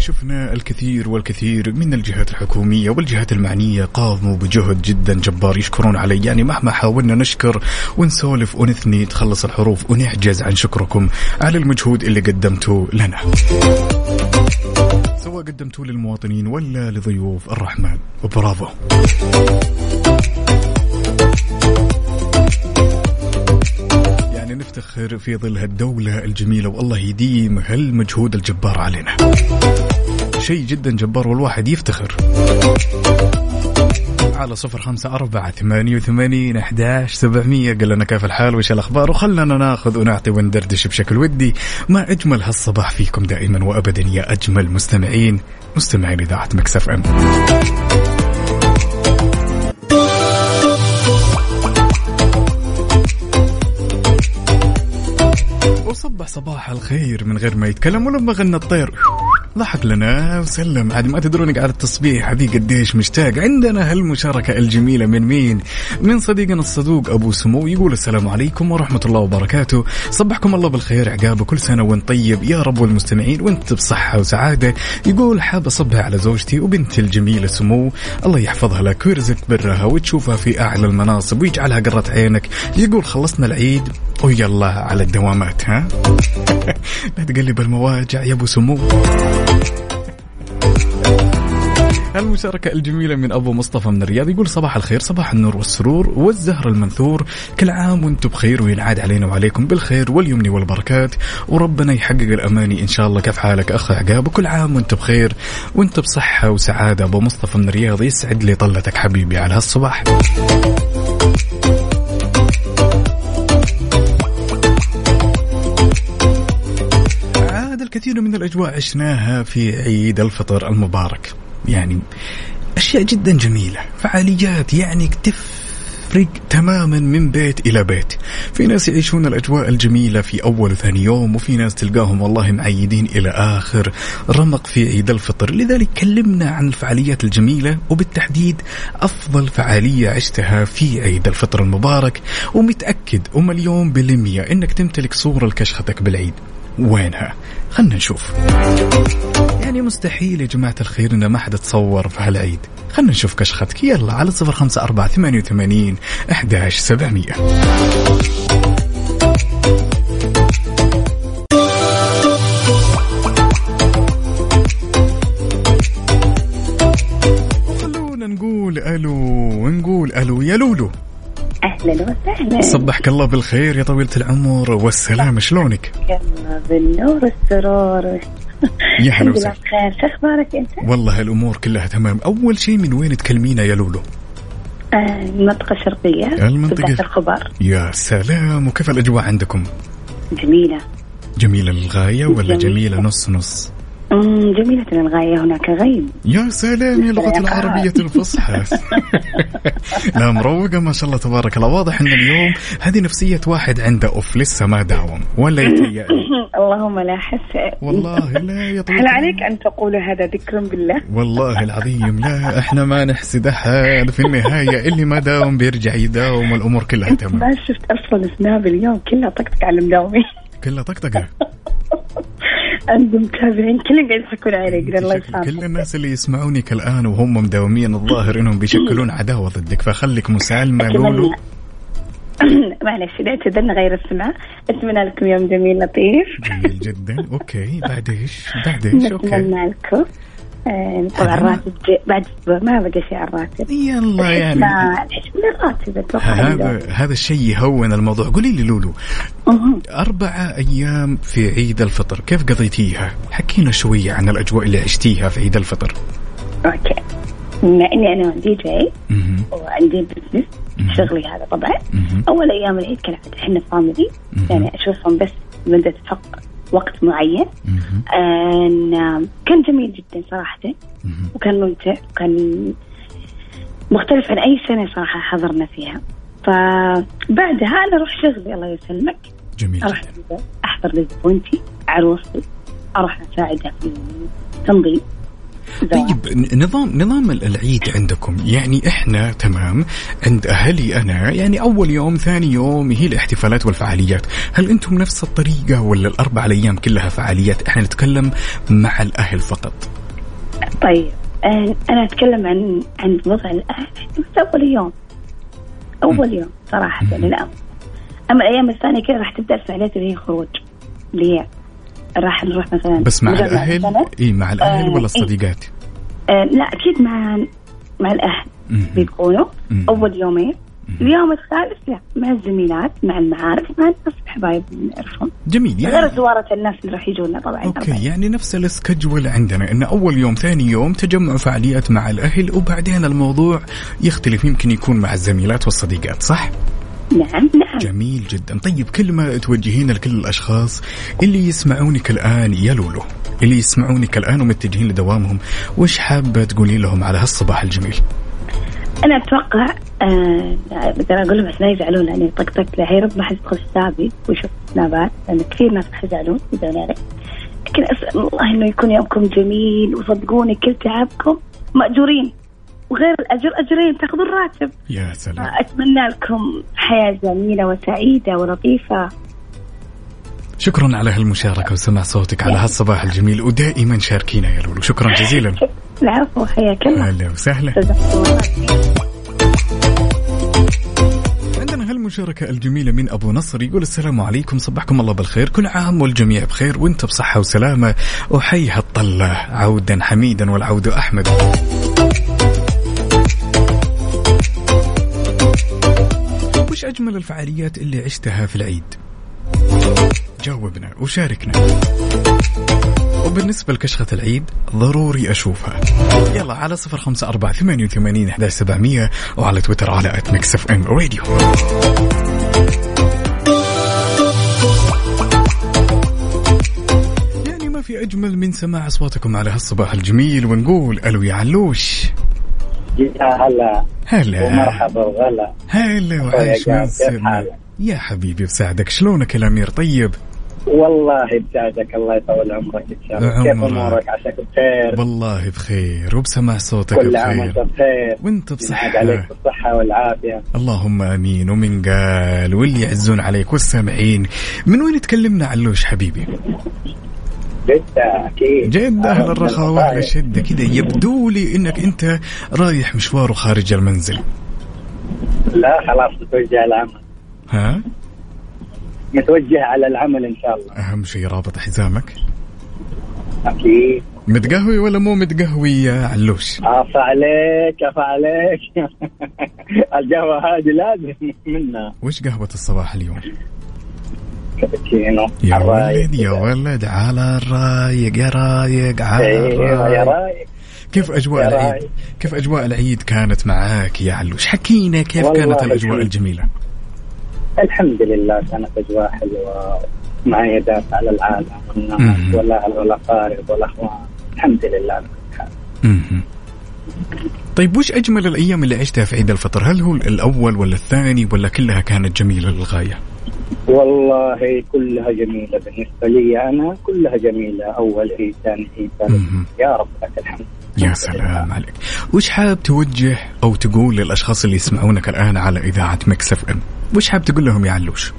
شفنا الكثير والكثير من الجهات الحكومية والجهات المعنية قاموا بجهد جدا جبار يشكرون عليه. يعني مهما حاولنا نشكر ونسولف ونثني تخلص الحروف ونعجز عن شكركم على المجهود اللي قدمتوه لنا. سواء قدمتوه للمواطنين ولا لضيوف الرحمن. وبرافو. يعني نفتخر في ظل هالدولة الجميلة والله يديم هالمجهود الجبار علينا. شيء جدا جبار والواحد يفتخر. على صفر خمسة أربعة ثمانية وثمانين أحداش سبعمية قال لنا كيف الحال وش الأخبار؟ وخلنا ناخذ ونعطي وندردش بشكل ودي. ما أجمل هالصباح فيكم دائما وأبدا يا أجمل مستمعين مستمعين إذاعة مكسف أم. وصبح صباح الخير من غير ما يتكلم ولما غنى الطير. ضحك لنا وسلم. عاد ما تدرون على التصبيح هذه قديش مشتاق. عندنا هالمشاركة الجميلة من مين؟ من صديقنا الصدوق أبو سمو يقول السلام عليكم ورحمة الله وبركاته. صبحكم الله بالخير عقاب كل سنة وأنت طيب. يا رب والمستمعين وأنت بصحة وسعادة. يقول حاب أصبح على زوجتي وبنتي الجميلة سمو. الله يحفظها لك ويرزق برها وتشوفها في أعلى المناصب ويجعلها قرة عينك. يقول خلصنا العيد. ويلا على الدوامات ها؟ لا تقلب المواجع يا أبو سمو. المشاركة الجميلة من أبو مصطفى من الرياض يقول صباح الخير صباح النور والسرور والزهر المنثور. كل عام وأنتم بخير وينعاد علينا وعليكم بالخير واليمن والبركات. وربنا يحقق الأماني إن شاء الله. كيف حالك أخ عقاب؟ وكل عام وأنتم بخير. وأنت بصحة وسعادة. أبو مصطفى من الرياض يسعد لي طلتك حبيبي على هالصباح. الكثير من الأجواء عشناها في عيد الفطر المبارك. يعني أشياء جدا جميلة. فعاليات يعني تفرق تماما من بيت إلى بيت. في ناس يعيشون الأجواء الجميلة في أول وثاني يوم وفي ناس تلقاهم والله معيدين إلى آخر رمق في عيد الفطر. لذلك كلمنا عن الفعاليات الجميلة وبالتحديد أفضل فعالية عشتها في عيد الفطر المبارك. ومتأكد ومليون بالمية إنك تمتلك صورة لكشختك بالعيد. وينها؟ خلنا نشوف. يعني مستحيل يا جماعة الخير إن ما حد تصور في هالعيد. خلنا نشوف كشختك. يلا على صفر خمسة أربعة ثمانية وثمانين أحداش سبعمية. نقول ألو ونقول ألو يا لولو. أهلا وسهلا. صبحك الله بالخير يا طويلة العمر والسلامة شلونك؟ يلا بالنور والسرور. يا هلا وسهلا. بخير. شو أخبارك أنت؟ والله الأمور كلها تمام. أول شيء من وين تكلمينا يا لولو؟ آه، المنطقة الشرقية المنطقة- الخبر يا سلام. وكيف الأجواء عندكم؟ جميلة. جميلة للغاية ولا جميلة. جميلة نص نص؟ جميلة للغاية هناك غيم. يا سلام يا اللغة العربية الفصحى. لا مروقة ما شاء الله تبارك الله. واضح إن اليوم هذه نفسية واحد عنده أوف لسه ما داوم. ولا يتهيأ اللهم لا حس والله لا يا هل عليك أن تقول هذا ذكرا بالله؟ والله العظيم لا إحنا ما نحسد أحد في النهاية. اللي ما داوم بيرجع يداوم والأمور كلها تمام. ما شفت أصلا سناب اليوم كلها طقطق على مداومين. كلها طقطقة. عندي متابعين كلهم قاعد يضحكون علي الله يسامحك. كل الناس اللي يسمعونك الان وهم مداومين الظاهر إنهم بيشكلون عداوة ضدك فخليك مسالمة لولو. معلش إذا اعتذرنا غير السمعة أتمنى لكم يوم جميل لطيف. جميل جدا. okay بعد إيش؟ بعد إيش؟ okay. نتمنى لكم. آه، طبعا الراتب بعد ما بقى شيء على الراتب. يلا يعني الحسب من الراتب أتوقع هذا هذا الشيء يهون الموضوع. قولي لي لولو. أربعة أيام في عيد الفطر كيف قضيتيها؟ حكينا شوية عن الأجواء اللي عشتيها في عيد الفطر. okay. بما إني أنا دي جي. وعندي business شغلي هذا طبعا. أول أيام العيد كالعاده إحنا family. يعني أشوفهم بس مدة فق وقت معين. مهم. أن كان جميل جدا صراحة. وكان ممتع. وكان مختلف عن أي سنة صراحة حضرنا فيها. فبعدها أنا أروح شغلي الله يسلمك. جميل أروح جدا. أحضر لزبونتي عروستي أروح أساعدها في طيب نظام نظام ال- العيد عندكم يعني إحنا تمام عند أهلي أنا يعني أول يوم ثاني يوم هي الاحتفالات والفعاليات. هل أنتم نفس الطريقة ولا الأربع أيام كلها فعاليات؟ إحنا نتكلم مع الأهل فقط. طيب أنا أنا أتكلم عن عن وضع الأهل. بس أول يوم. أول يوم صراحة مم. للأمر أما الأيام الثانية كذا راح تبدأ الفعاليات اللي هي خروج اللي هي راح نروح مثلا بس مع الأهل. إي مع الأهل آه، ولا إيه. الصديقات آه لا أكيد مع مع الأهل. بيكونوا. أول يومين اليوم الثالث لا مع الزميلات مع المعارف مع الناس الحبايب اللي نعرفهم جميل غير يعني زوارة الناس اللي راح يجونا طبعا okay طبعا يعني نفس ال schedule عندنا إن أول يوم ثاني يوم تجمع فعاليات مع الأهل وبعدين الموضوع يختلف يمكن يكون مع الزميلات والصديقات صح؟ نعم نعم جميل جدا. طيب كلمة توجهين لكل الأشخاص اللي يسمعونك الآن يا لولو اللي يسمعونك الآن ومتجهين لدوامهم وش حابة تقولي لهم على هالصباح الجميل؟ أنا أتوقع آه بقدر أقول لهم بس لا يزعلون لأني طقطقت له. يا رب ما حد يدخل حسابي ويشوف سنابات لأن كثير ناس راح يزعلون يزعلون علي. لكن اسال الله إنه يكون يومكم جميل وصدقوني كل تعبكم مأجورين. وغير الاجر أجرين تاخذون راتب يا سلام. أتمنى لكم حياة جميلة وسعيدة ولطيفة. شكرا على هالمشاركة وسمع صوتك على هالصباح الجميل ودائما شاركينا يا لولو. شكرا جزيلا. العفو حياك الله. أهلا وسهلا. عندنا هالمشاركة الجميلة من أبو نصر يقول السلام عليكم صبحكم الله بالخير. كل عام والجميع بخير وانت بصحة وسلامة. وحي هالطلة عودا حميدا والعود أحمد. وش أجمل الفعاليات اللي عشتها في العيد؟ جاوبنا وشاركنا. وبالنسبة لكشخة العيد ضروري أشوفها. يلا على صفر خمسة أربعة ثمانية وثمانين سبعمية وعلى تويتر على at Mix FM Radio يعني ما في أجمل من سماع أصواتكم على هالصباح الجميل ونقول ألو يا علوش. هلا. هلا. ومرحبا وغلا. هلا سمع حالك؟ يا حبيبي بساعدك شلونك الأمير؟ طيب؟ والله بساعدك الله يطول عمرك إن شاء الله. كيف. أمورك؟ عساك بخير؟ والله بخير. وبسمع صوتك كل عام بخير وأنت بخير. وأنت بصحة. عليك بالصحة والعافية. اللهم آمين. ومن قال واللي يعزون عليك والسامعين. من وين تكلمنا علوش حبيبي؟ جدة أكيد. جدة آه، الرخاء الرخاء. الشدة كذا يبدو لي إنك أنت رايح مشوار خارج المنزل. لا خلاص متوجه العمل. ها؟ متوجه على العمل إن شاء الله. أهم شيء رابط حزامك. أكيد. متقهوي ولا مو متقهوي يا علوش؟ عفا عليك عفا عليك. القهوة هذه لازم منها. وش قهوة الصباح اليوم؟ كابتشينو يا ولد يا. ولد على الرايق يا رايق على يا الرايق. رايق. كيف أجواء العيد. كيف أجواء العيد كانت معاك يا علوش حكينا؟ كيف كانت الأجواء الحمد. الجميلة؟ الحمد لله كانت أجواء حلوة. معايدات على العالم والناس. والاهل والاقارب والاخوان الحمد لله. طيب وش أجمل الأيام اللي عشتها في عيد الفطر؟ هل هو الأول ولا الثاني ولا كلها كانت جميلة للغاية؟ والله كلها جميلة بالنسبة لي. أنا كلها جميلة. أول عيد ثاني عيد. يا رب لك الحمد. يا سلام عليك. وش حاب توجه أو تقول للأشخاص اللي يسمعونك الآن على إذاعة Mix FM؟ وش حاب تقول لهم يا علوش؟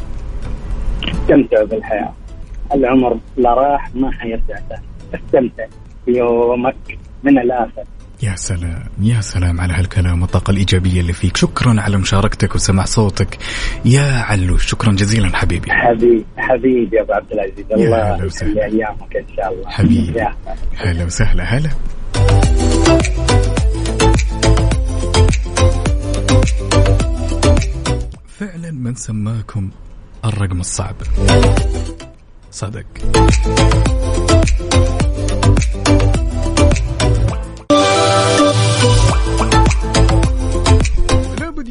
استمتع بالحياة. العمر لا راح ما حيرجع استمتع. بيومك من الآخر. يا سلام يا سلام على هالكلام والطاقة الإيجابية اللي فيك. شكرا على مشاركتك وسماع صوتك. يا علوش شكرا جزيلا حبيبي. حبيبي حبيبي يا أبو عبد العزيز. الله. يخلي أيامك إن شاء الله. حبيبي. هلا وسهلا هلا. فعلا من سماكم الرقم الصعب. صدق.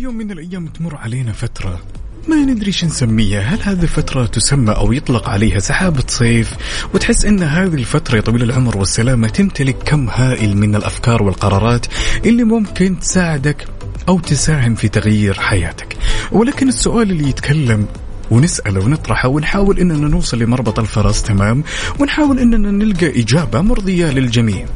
يوم من الأيام تمر علينا فترة ما ندري شو نسميها. هل هذه الفترة تسمى أو يطلق عليها سحابة صيف؟ وتحس أن هذه الفترة يا طويل العمر والسلامة تمتلك كم هائل من الأفكار والقرارات اللي ممكن تساعدك أو تساهم في تغيير حياتك. ولكن السؤال اللي يتكلم ونسأله ونطرحه ونحاول أننا نوصل لمربط الفرس تمام؟ ونحاول أننا نلقى إجابة مرضية للجميع.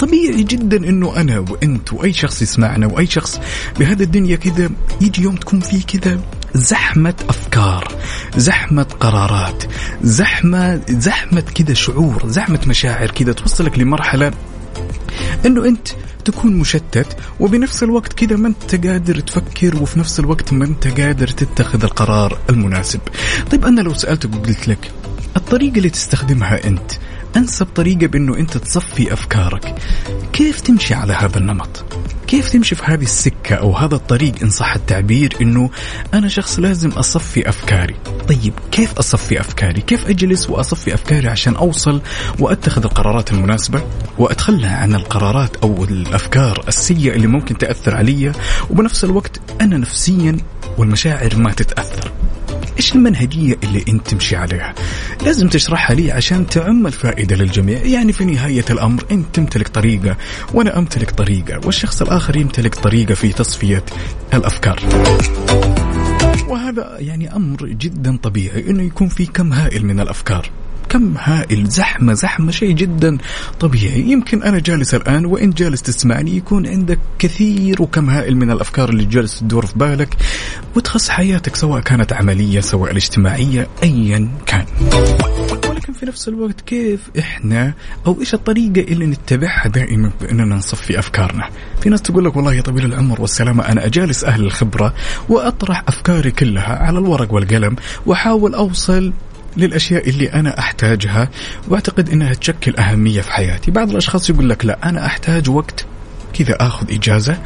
طبيعي جدا إنه أنا وأنت وأي شخص يسمعنا وأي شخص بهذا الدنيا كذا يجي يوم تكون فيه كذا زحمة أفكار زحمة قرارات زحمة زحمة كذا شعور زحمة مشاعر كذا توصلك لمرحلة إنه أنت تكون مشتت وبنفس الوقت كذا ما أنت قادر تفكر وفي نفس الوقت ما أنت قادر تتخذ القرار المناسب. طيب أنا لو سألتك وقلت لك الطريقة اللي تستخدمها أنت أنسب طريقة بإنه أنت تصفي أفكارك. كيف تمشي على هذا النمط؟ كيف تمشي في هذه السكة أو هذا الطريق إن صح التعبير إنه أنا شخص لازم أصفي أفكاري. طيب كيف أصفي أفكاري؟ كيف أجلس وأصفي أفكاري عشان أوصل وأتخذ القرارات المناسبة؟ وأتخلى عن القرارات أو الأفكار السيئة اللي ممكن تأثر علي؟ وبنفس الوقت أنا نفسيا والمشاعر ما تتأثر. إيش المنهجية اللي انت تمشي عليها؟ لازم تشرحها لي عشان تعم الفائدة للجميع، يعني في نهاية الأمر انت تمتلك طريقة وأنا أمتلك طريقة، والشخص الآخر يمتلك طريقة في تصفية الأفكار. وهذا يعني أمر جدا طبيعي إنه يكون في كم هائل من الأفكار. كم هائل زحمة زحمة شيء جدا طبيعي يمكن أنا جالس الآن وإن جالس تسمعني يكون عندك كثير وكم هائل من الأفكار اللي جالس تدور في بالك وتخص حياتك سواء كانت عملية سواء الاجتماعية أيا كان. ولكن في نفس الوقت كيف إحنا أو إيش الطريقة اللي نتبعها دائما بأننا نصفي أفكارنا؟ في ناس تقول لك والله يا طويل العمر والسلامة أنا أجالس أهل الخبرة وأطرح أفكاري كلها على الورق والقلم وأحاول أوصل للأشياء اللي أنا أحتاجها وأعتقد إنها تشكل أهمية في حياتي، بعض الأشخاص يقول لك لا أنا أحتاج وقت كذا آخذ إجازة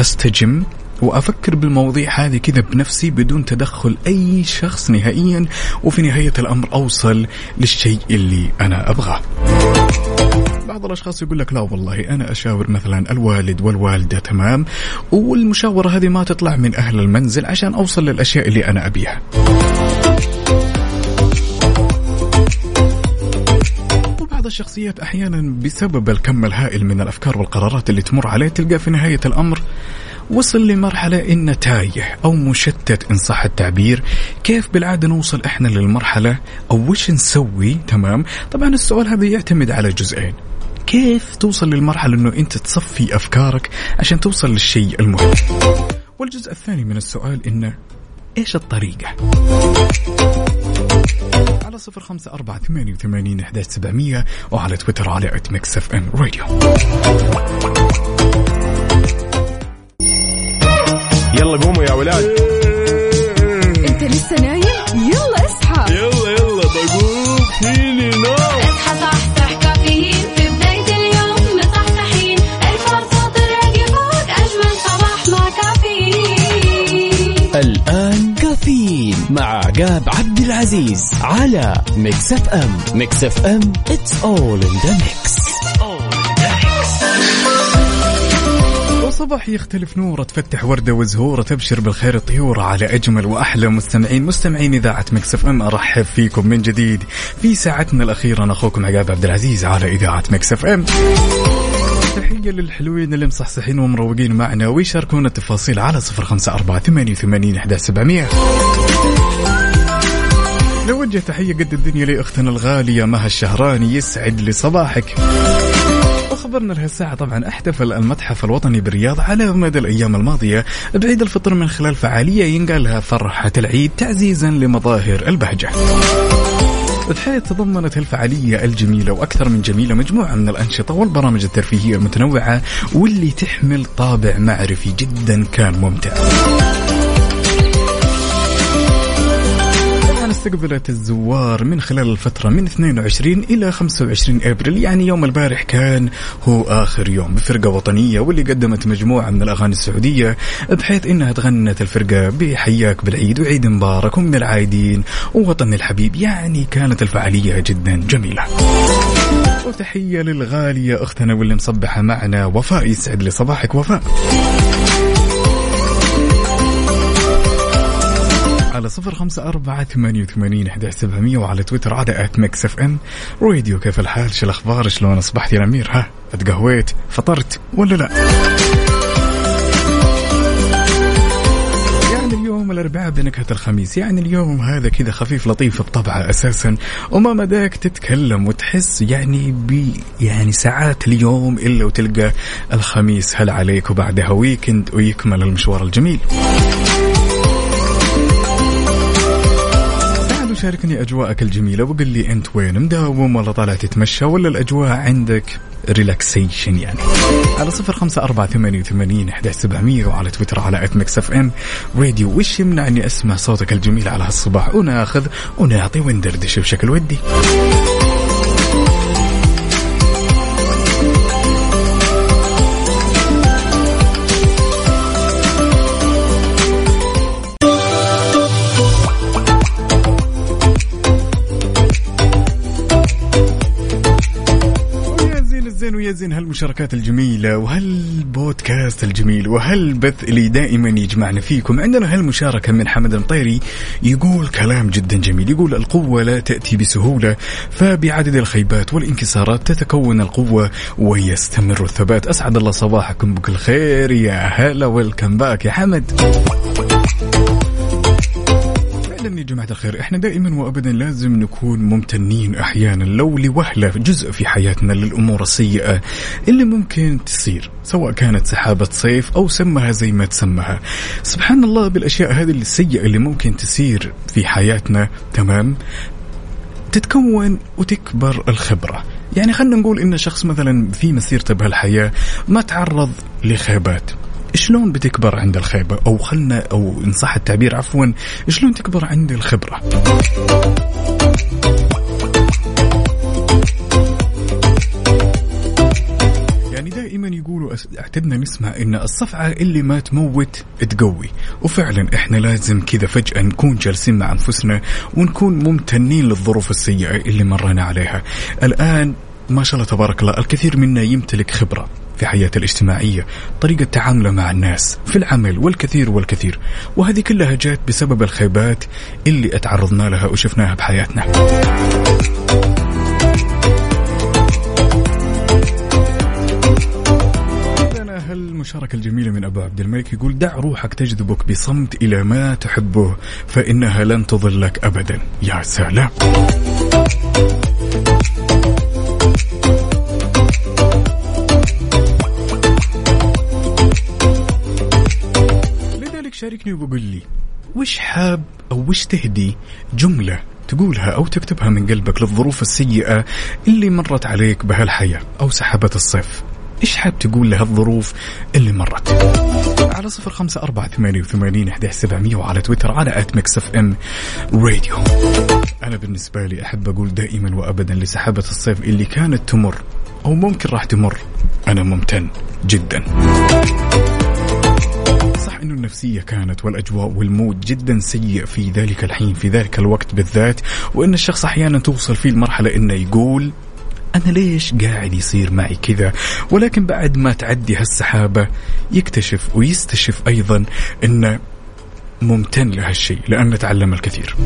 أستجم وأفكر بالمواضيع هذه كذا بنفسي بدون تدخل أي شخص نهائيا وفي نهاية الأمر أوصل للشيء اللي أنا أبغاه. بعض الأشخاص يقول لك لا والله أنا أشاور مثلا الوالد والوالدة تمام؟ والمشاورة هذه ما تطلع من أهل المنزل عشان أوصل للأشياء اللي أنا أبيها. الشخصيات أحيانا بسبب الكم الهائل من الأفكار والقرارات اللي تمر عليه تلقى في نهاية الأمر وصل لمرحلة إنه تايه أو مشتت إن صح التعبير. كيف بالعادة نوصل إحنا للمرحلة؟ أو وش نسوي؟ تمام. طبعا السؤال هذا يعتمد على جزئين. كيف توصل للمرحلة أنه أنت تصفي أفكارك عشان توصل للشيء المهم؟ والجزء الثاني من السؤال إنه إيش الطريقة؟ على صفر خمسة أربعة ثمانية وثمانين إحداش سبعمية وعلى تويتر على at Mix FM Radio. يلا قوموا يا ولاد. انت لسه نايم؟ يلا اصحى. يلا يلا بقوم. فيني نوم اصحى صحصح كافيين. في بداية اليوم مصحصحين الفرصة تراقي فوق أجمل صباح مع كافيين. الآن كافيين مع عقاب عبد العزيز على Mix FM. Mix FM it's all in the mix. وصباح يختلف نوره تفتح وردة وزهوره تبشر بالخير طيورة على أجمل وأحلى مستمعين. مستمعين إذاعة Mix FM. أرحب فيكم من جديد. في ساعتنا الأخيرة أنا اخوكم عقاب عبد العزيز على إذاعة Mix FM. تحية للحلوين اللي مصحصحين ومروقين معنا ويشاركونا التفاصيل على صفر خمسة أربعة ثمانية وثمانين إحدى سبعمية. نوجه تحية قد الدنيا لأختنا الغالية مها الشهراني. يسعد لي صباحك وخبرنا لهالساعة طبعا احتفل المتحف الوطني بالرياض على مدى الأيام الماضية. بعيد الفطر من خلال فعالية ينقال لها فرحة العيد تعزيزا لمظاهر البهجة. بحيث تضمنت الفعالية الجميلة وأكثر من جميلة مجموعة من الأنشطة والبرامج الترفيهية المتنوعة واللي تحمل طابع معرفي جدا كان ممتع. استقبلت الزوار من خلال الفترة من 22 إلى 25 أبريل يعني يوم البارح كان هو آخر يوم. بفرقة وطنية واللي قدمت مجموعة من الأغاني السعودية بحيث إنها تغنت الفرقة بحياك بالعيد وعيد مبارك ومن العايدين ووطني الحبيب يعني كانت الفعالية جدا جميلة. وتحية للغالية أختنا واللي مصبحة معنا وفاء يسعد لي صباحك وفاء. على صفر خمسة أربعة ثمانية وثمانين أحد سبعمية وعلى تويتر على at Mix FM Radio كيف الحال؟ شو الأخبار؟ شلون أصبحت يا أمير ها اتقهويت؟ فطرت ولا لا؟ يعني اليوم الأربعاء بنكهة الخميس. يعني اليوم هذا كذا خفيف لطيف بطبعه أساسا. وما مداك تتكلم وتحس يعني ب يعني ساعات اليوم إلا وتلقى الخميس هل عليك وبعدها weekend ويكمل المشوار الجميل. شاركني أجواءك الجميلة وقل لي أنت وين مداوم ولا طالع تتمشى ولا الأجواء عندك relaxation يعني. على صفر خمسة أربعة ثمانية وثمانين إحدى سبعمية وعلى تويتر على at Mix FM Radio وش يمنع إني أسمع صوتك الجميل على هالصباح وناخذ ونعطي وندردش بشكل ودي. ويا زين هالمشاركات الجميلة وهالبودكاست الجميل وهالبث اللي دائما يجمعنا فيكم؟ عندنا هالمشاركة من حمد المطيري يقول كلام جدا جميل. يقول القوة لا تأتي بسهولة فبعدد الخيبات والانكسارات تتكون القوة ويستمر الثبات. أسعد الله صباحكم بكل خير. يا هلا ويلكم باك يا حمد. يا جماعة الخير. إحنا دائما وابدا لازم نكون ممتنين أحيانا لو لوهلة جزء في حياتنا للأمور السيئة اللي ممكن تصير سواء كانت سحابة صيف أو سمها زي ما تسمها. سبحان الله بالأشياء هذه السيئة اللي ممكن تصير في حياتنا تمام؟ تتكون وتكبر الخبرة. يعني خلينا نقول إن شخص مثلا في مسيرته بهالحياة ما تعرض لخيبات. شلون بتكبر عند الخيبة؟ أو خلنا أو إن صح التعبير عفوا شلون تكبر عند الخبرة؟ يعني دائما يقولوا اعتدنا نسمع إن الصفعة اللي ما تموت تقوي. وفعلا إحنا لازم كذا فجأة نكون جالسين مع أنفسنا ونكون ممتنين للظروف السيئة اللي مرينا عليها. الآن ما شاء الله تبارك الله الكثير منا يمتلك خبرة. في حياته الاجتماعية طريقة تعامله مع الناس في العمل والكثير والكثير. وهذه كلها جات بسبب الخيبات اللي أتعرضنا لها وشفناها بحياتنا. عندنا هالمشاركة الجميلة من أبو عبد الملك يقول دع روحك تجذبك بصمت إلى ما تحبه فإنها لن تضلك أبدا. يا سلام. شاركني وقول لي وش حاب أو وش تهدي؟ جملة تقولها أو تكتبها من قلبك للظروف السيئة اللي مرت عليك بهالحياة أو سحبت الصيف. إيش حاب تقول لهالظروف اللي مرت؟ على صفر خمسة أربعة ثمانية وثمانين أحد سبعمية وعلى تويتر على at Mix FM Radio أنا بالنسبة لي أحب أقول دائما وأبدا لسحابة الصيف اللي كانت تمر أو ممكن راح تمر. أنا ممتن جدا. انه النفسية كانت والأجواء وال mood جدا سيء في ذلك الحين في ذلك الوقت بالذات وإن الشخص أحيانا توصل فيه المرحلة إنه يقول أنا ليش قاعد يصير معي كذا؟ ولكن بعد ما تعدي هالسحابة يكتشف ويستشف أيضا إنه ممتن لهالشيء لأنه تعلم الكثير.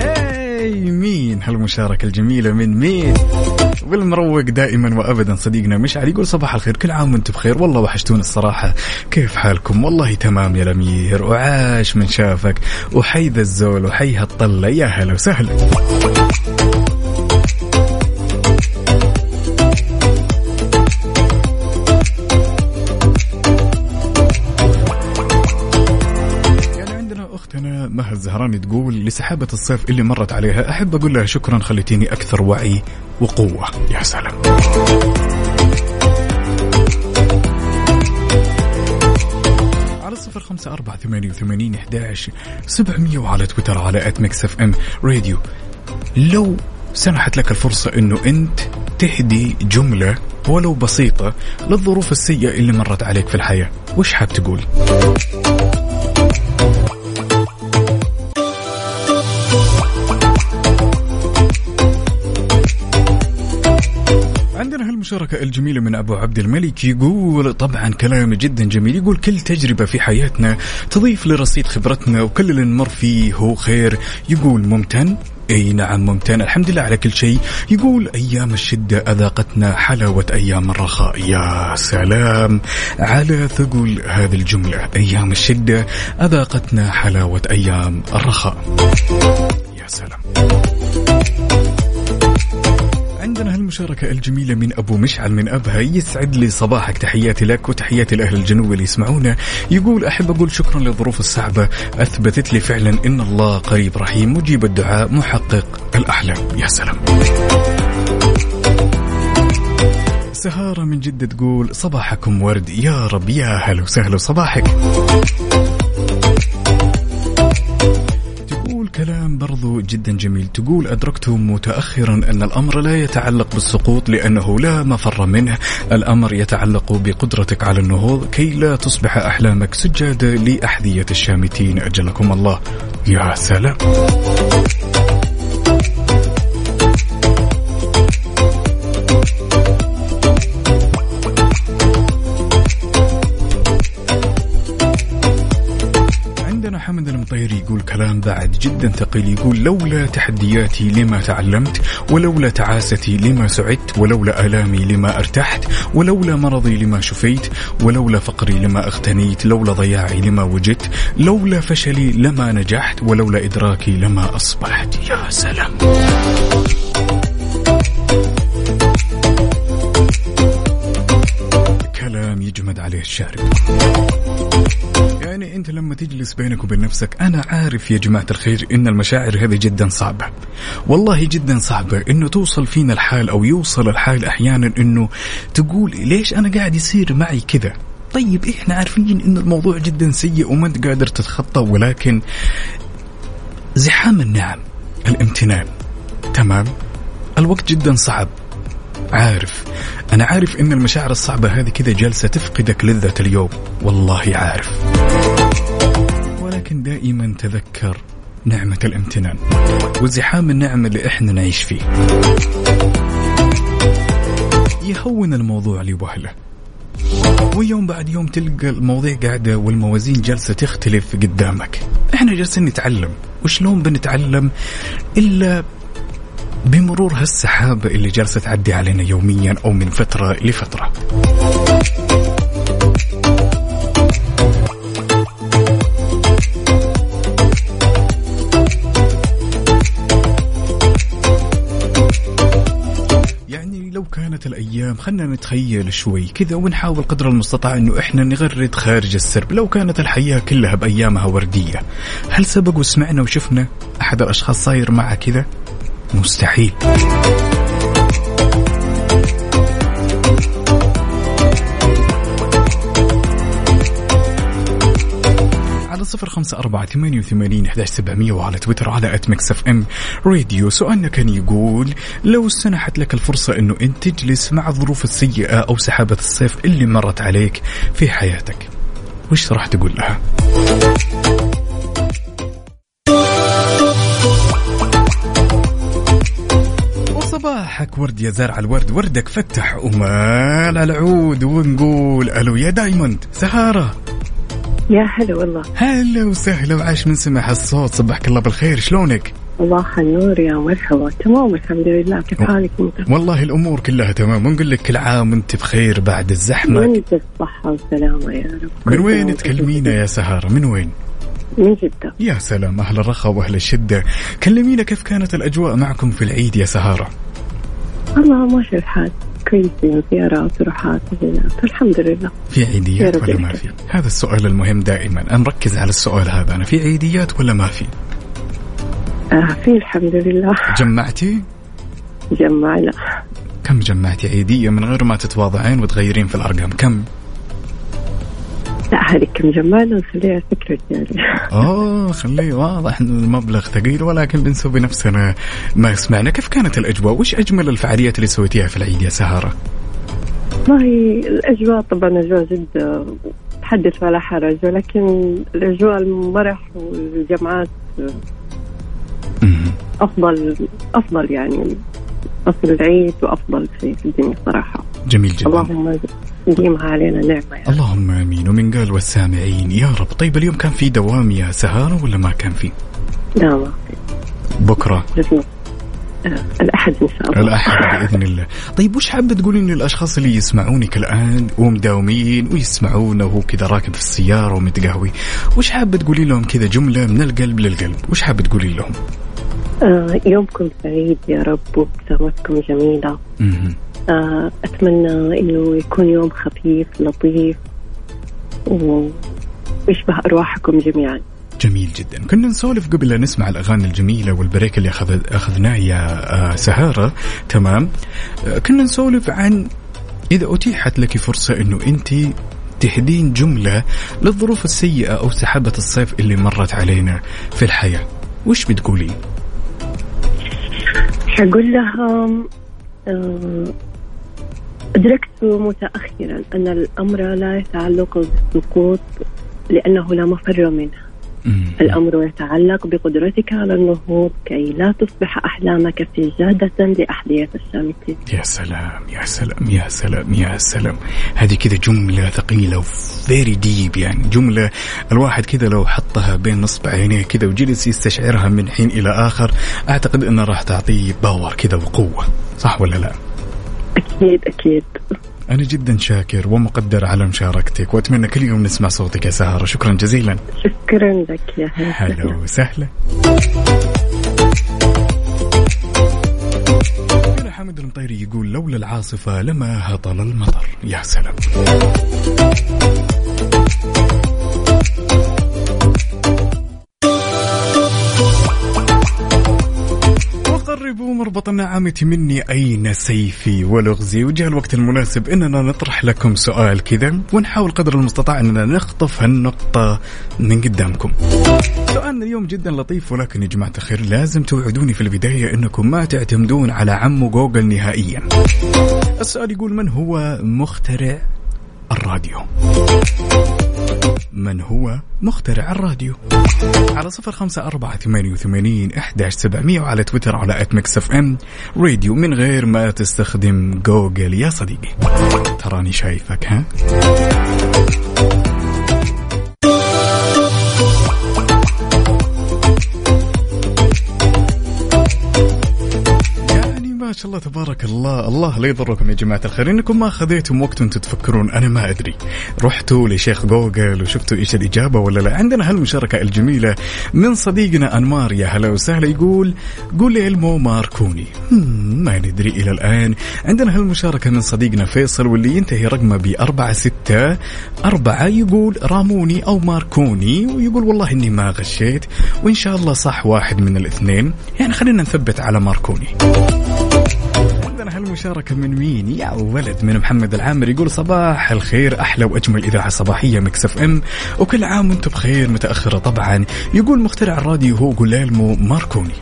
هاي مين؟ هالمشاركة الجميلة من مين؟ والمروق دائما وابدا صديقنا مشعل يقول صباح الخير كل عام وأنتم بخير والله وحشتوني الصراحة. كيف حالكم؟ والله تمام يا الأمير وعاش من شافك وحي ذا الزول وحي هالطلة يا هلا وسهلا. الزهراني تقول لسحابة الصيف اللي مرت عليها أحب أقول لها شكرا خليتيني أكثر وعي وقوة. يا سلام. على صفر خمسة أربعة ثمانية وثمانين إحداش سبعمية وعلى تويتر على at Mix FM Radio. لو سنحت لك الفرصة أنه أنت تهدي جملة ولو بسيطة للظروف السيئة اللي مرت عليك في الحياة وش حاب تقول؟ عندنا هالمشاركة الجميلة من أبو عبد الملك يقول طبعا كلام جدا جميل. يقول كل تجربة في حياتنا تضيف لرصيد خبرتنا وكل اللي نمر فيه هو خير. يقول ممتن؟ إي نعم ممتن. الحمد لله على كل شيء. يقول أيام الشدة أذاقتنا حلاوة أيام الرخاء. يا سلام. على ثقل هذه الجملة أيام الشدة أذاقتنا حلاوة أيام الرخاء. يا سلام. عندنا هالمشاركة الجميلة من أبو مشعل من أبها يسعد لي صباحك. تحياتي لك وتحياتي لأهل الجنوب اللي يسمعونا. يقول أحب أقول شكرا للظروف الصعبة. أثبتت لي فعلا إن الله قريب رحيم. مجيب الدعاء محقق الأحلام. يا سلام. سهارة من جدة تقول صباحكم ورد. يا رب يا هلا وسهلا. صباحك. جدا جميل. تقول أدركت متأخرا أن الأمر لا يتعلق بالسقوط لأنه لا مفر منه. الأمر يتعلق بقدرتك على النهوض كي لا تصبح أحلامك سجادة لأحذية الشامتين. أجلكم الله. يا سلام. كلام بعد جدا ثقيل يقول لولا تحدياتي لما تعلمت ولولا تعاستي لما سعدت ولولا آلامي لما أرتحت ولولا مرضي لما شفيت ولولا فقري لما اغتنيت لولا ضياعي لما وجدت لولا فشلي لما نجحت ولولا إدراكي لما أصبحت. يا سلام. كلام يجمد عليه الشارب. يعني انت لما تجلس بينك وبين نفسك أنا عارف يا جماعة الخير إن المشاعر هذه جدا صعبة. والله جدا صعبة إنه توصل فينا الحال أو يوصل الحال أحيانا إنه تقول ليش أنا قاعد يصير معي كذا؟ طيب إحنا عارفين إن الموضوع جدا سيء وما أنت قادر تتخطى ولكن زحام النعم الامتنان. تمام؟ الوقت جدا صعب. عارف. أنا عارف إن المشاعر الصعبة هذه كذا جالسة تفقدك لذة اليوم. والله عارف. ولكن دائما تذكر نعمة الامتنان وزحام النعم اللي إحنا نعيش فيه. يهون الموضوع لوهلة. ويوم بعد يوم تلقى المواضيع قاعدة والموازين جالسة تختلف قدامك. إحنا جالسين نتعلم. وشلون بنتعلم إلا بمرور هالسحابة اللي جالسة تعدي علينا يوميا أو من فترة لفترة. يعني كانت الأيام خلنا نتخيل شوي كذا ونحاول قدر المستطاع أنه إحنا نغرد خارج السرب. لو كانت الحياة كلها بأيامها وردية هل سبق وسمعنا وشفنا أحد الأشخاص صاير معه كذا؟ مستحيل على صفر خمسة أربعة ثمانية وثمانين إحداش سبعمية وعلى تويتر على at Mix FM راديو سؤالنا كان يقول لو سنحت لك الفرصة أنه أنت تجلس مع الظروف السيئة أو سحابة الصيف اللي مرت عليك في حياتك وش راح تقول لها؟ وصباحك ورد يا زارع الورد وردك فتح ومال العود ونقول ألو يا دايموند سهارة يا هلا والله هلا وسهلا وعاش من سمع الصوت صبحك الله بالخير شلونك؟ الله النور يا مرحبا تمام الحمد لله كيف حالك أنت؟ والله الأمور كلها تمام ونقول لك كل عام وأنت بخير بعد الزحمة وانت بصحة وسلامة يا رب من وين تكلمينا يا سهارة من وين؟ من جدة. يا سلام أهل الرخاء وأهل الشدة. كلمينا كيف كانت الأجواء معكم في العيد يا سهارة؟ والله ماشي الحال. كويسين زيارات وروحات وزيارات الحمد لله. في عيديات ولا ما في؟ هذا السؤال المهم دائما. أنا مركز على السؤال هذا. أنا في عيديات ولا ما في؟ آه في الحمد لله. جمعتي؟ جمعنا. كم جمعتي عيدية من غير ما تتواضعين وتغيرين في الأرقام؟ كم؟ لا هذه كم جمعنا نخليها فكرة يعني اوه خليه واضح إن المبلغ ثقيل ولكن بنسوي نفسنا ما سمعنا كيف كانت الأجواء؟ وش أجمل الفعاليات اللي سويتيها في العيد يا سهارة؟ والله الأجواء طبعا أجواء جدة تحدث ولا حرج ولكن الأجواء المرح والجمعات أفضل أفضل يعني. أفضل العيد وأفضل شيء في الدنيا صراحة. جميل جدا. اللهم ديمها علينا نعمة يا اللهم آمين. ومن قال والسامعين يا رب طيب اليوم كان في دوام يا سهارة ولا ما كان في؟ لا ما لازم آه، الأحد إن شاء الله. الأحد بإذن الله. طيب وش حابة تقولين للأشخاص اللي يسمعونك الآن ومداومين ويسمعونا وهو كذا راكب في السيارة ومتقهوي وش حابة تقولي لهم كذا جملة من القلب للقلب؟ وش حابة تقولي لهم؟ آه يومكم سعيد يا رب وابتسامتكم. آه أتمنى إنه يكون يوم خفيف لطيف ويشبه أرواحكم جميعا. جميل جدا. كنا نسولف قبل لا نسمع الأغاني الجميلة والبريك اللي أخذ أخذناه يا آه، سهارة. تمام. آه، كنا نسولف عن إذا أتيحت لك فرصة أنه أنت تهدين جملة للظروف السيئة أو سحابة الصيف اللي مرت علينا في الحياة. وش بتقولين؟ حقول لها آه، أدركت متأخرا أن الأمر لا يتعلق بالسقوط لأنه لا مفر منه. الأمر يتعلق بقدرتك على النهوض كي لا تصبح أحلامك سجادة لأحذية الشامتين يا سلام يا سلام يا سلام يا سلام. هذه كذا جملة ثقيلة و very deep يعني. جملة الواحد كذا لو حطها بين نصب عينيه كذا وجلس يستشعرها من حين إلى آخر أعتقد أنها راح تعطيه power كذا وقوة. صح ولا لا؟ أكيد أكيد. أنا جدا شاكر ومقدر على مشاركتك وأتمنى كل يوم نسمع صوتك يا سهرة. شكرا جزيلا. شكرا لك يا هلا. هلا وسهلا. هنا حمد المطيري يقول لولا العاصفة لما هطل المطر. يا سلام. وقربوا مربط النعام نعمتي مني أين سيفي ولغزي؟ وجاء الوقت المناسب إننا نطرح لكم سؤال كذا ونحاول قدر المستطاع إننا نخطف هالنقطة من قدامكم. سؤالنا اليوم جدا لطيف ولكن يا جماعة الخير لازم توعدوني في البداية إنكم ما تعتمدون على عمو جوجل نهائيا. السؤال يقول من هو مخترع الراديو؟ من هو مخترع الراديو؟ على صفر خمسة أربعة ثمانية وثمانين إحداش سبعمية وعلى تويتر على at Mix FM Radio من غير ما تستخدم جوجل. يا صديقي تراني شايفك ها؟ ما شاء الله تبارك الله. الله لا يضركم يا جماعة الخير. إنكم ما خذيتم وقت وأنتم تفكرون أنا ما أدري. رحتوا لشيخ جوجل وشفتوا إيش الإجابة ولا لا. عندنا هالمشاركة الجميلة من صديقنا أنمار. يا هلا وسهلا. يقول قول إلمو ماركوني. ما ندري إلى الآن. عندنا هالمشاركة من صديقنا فيصل واللي ينتهي رقمه بأربعة ستة أربعة. يقول راموني أو ماركوني. ويقول والله إني ما غشيت. وإن شاء الله صح واحد من الاثنين. يعني خلينا نثبت على ماركوني. عندنا هالمشاركة من مين؟ يا ولد من محمد العامر يقول صباح الخير أحلى وأجمل إذاعة صباحية Mix FM وكل عام وأنتم بخير متأخرة طبعا يقول مخترع الراديو هو جوليلمو ماركوني.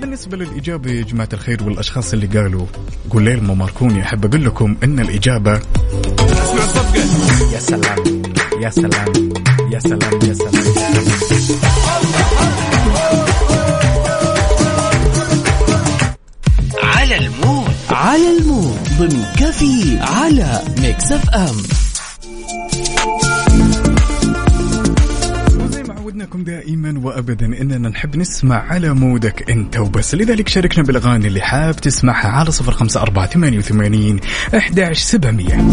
بالنسبة للإجابة يا جماعة الخير والأشخاص اللي قالوا جوليلمو ماركوني أحب أقول لكم إن الإجابة يا سلام يا سلام يا سلام يا سلام على ال mood ضمن كفي على Mix FM. عودناكم دائما وابدا إننا نحب نسمع على mood ك أنت وبس. لذلك شاركنا بالأغاني اللي حاب تسمعها على صفر خمسة أربعة ثمانية وثمانين أحداش سبعمية.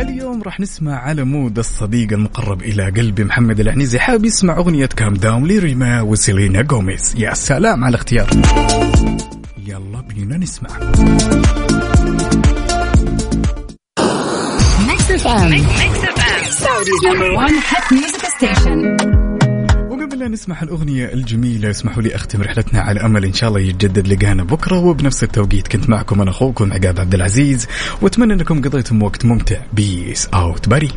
اليوم راح نسمع على mood الصديق المقرب إلى قلبي محمد العنيزي. حاب يسمع أغنية Calm Down لريما وسيلينا جوميز يا سلام على الاختيار. يلا بينا نسمع. Mix FM Saudi's number 1 hit music station وقبل لا نسمع الأغنية الجميلة اسمحوا لي أختم رحلتنا على أمل إن شاء الله يتجدد لقانا بكرة وبنفس التوقيت كنت معكم أنا أخوكم عقاب عبد العزيز وأتمنى أنكم قضيتم وقت ممتع. بيس أوت باري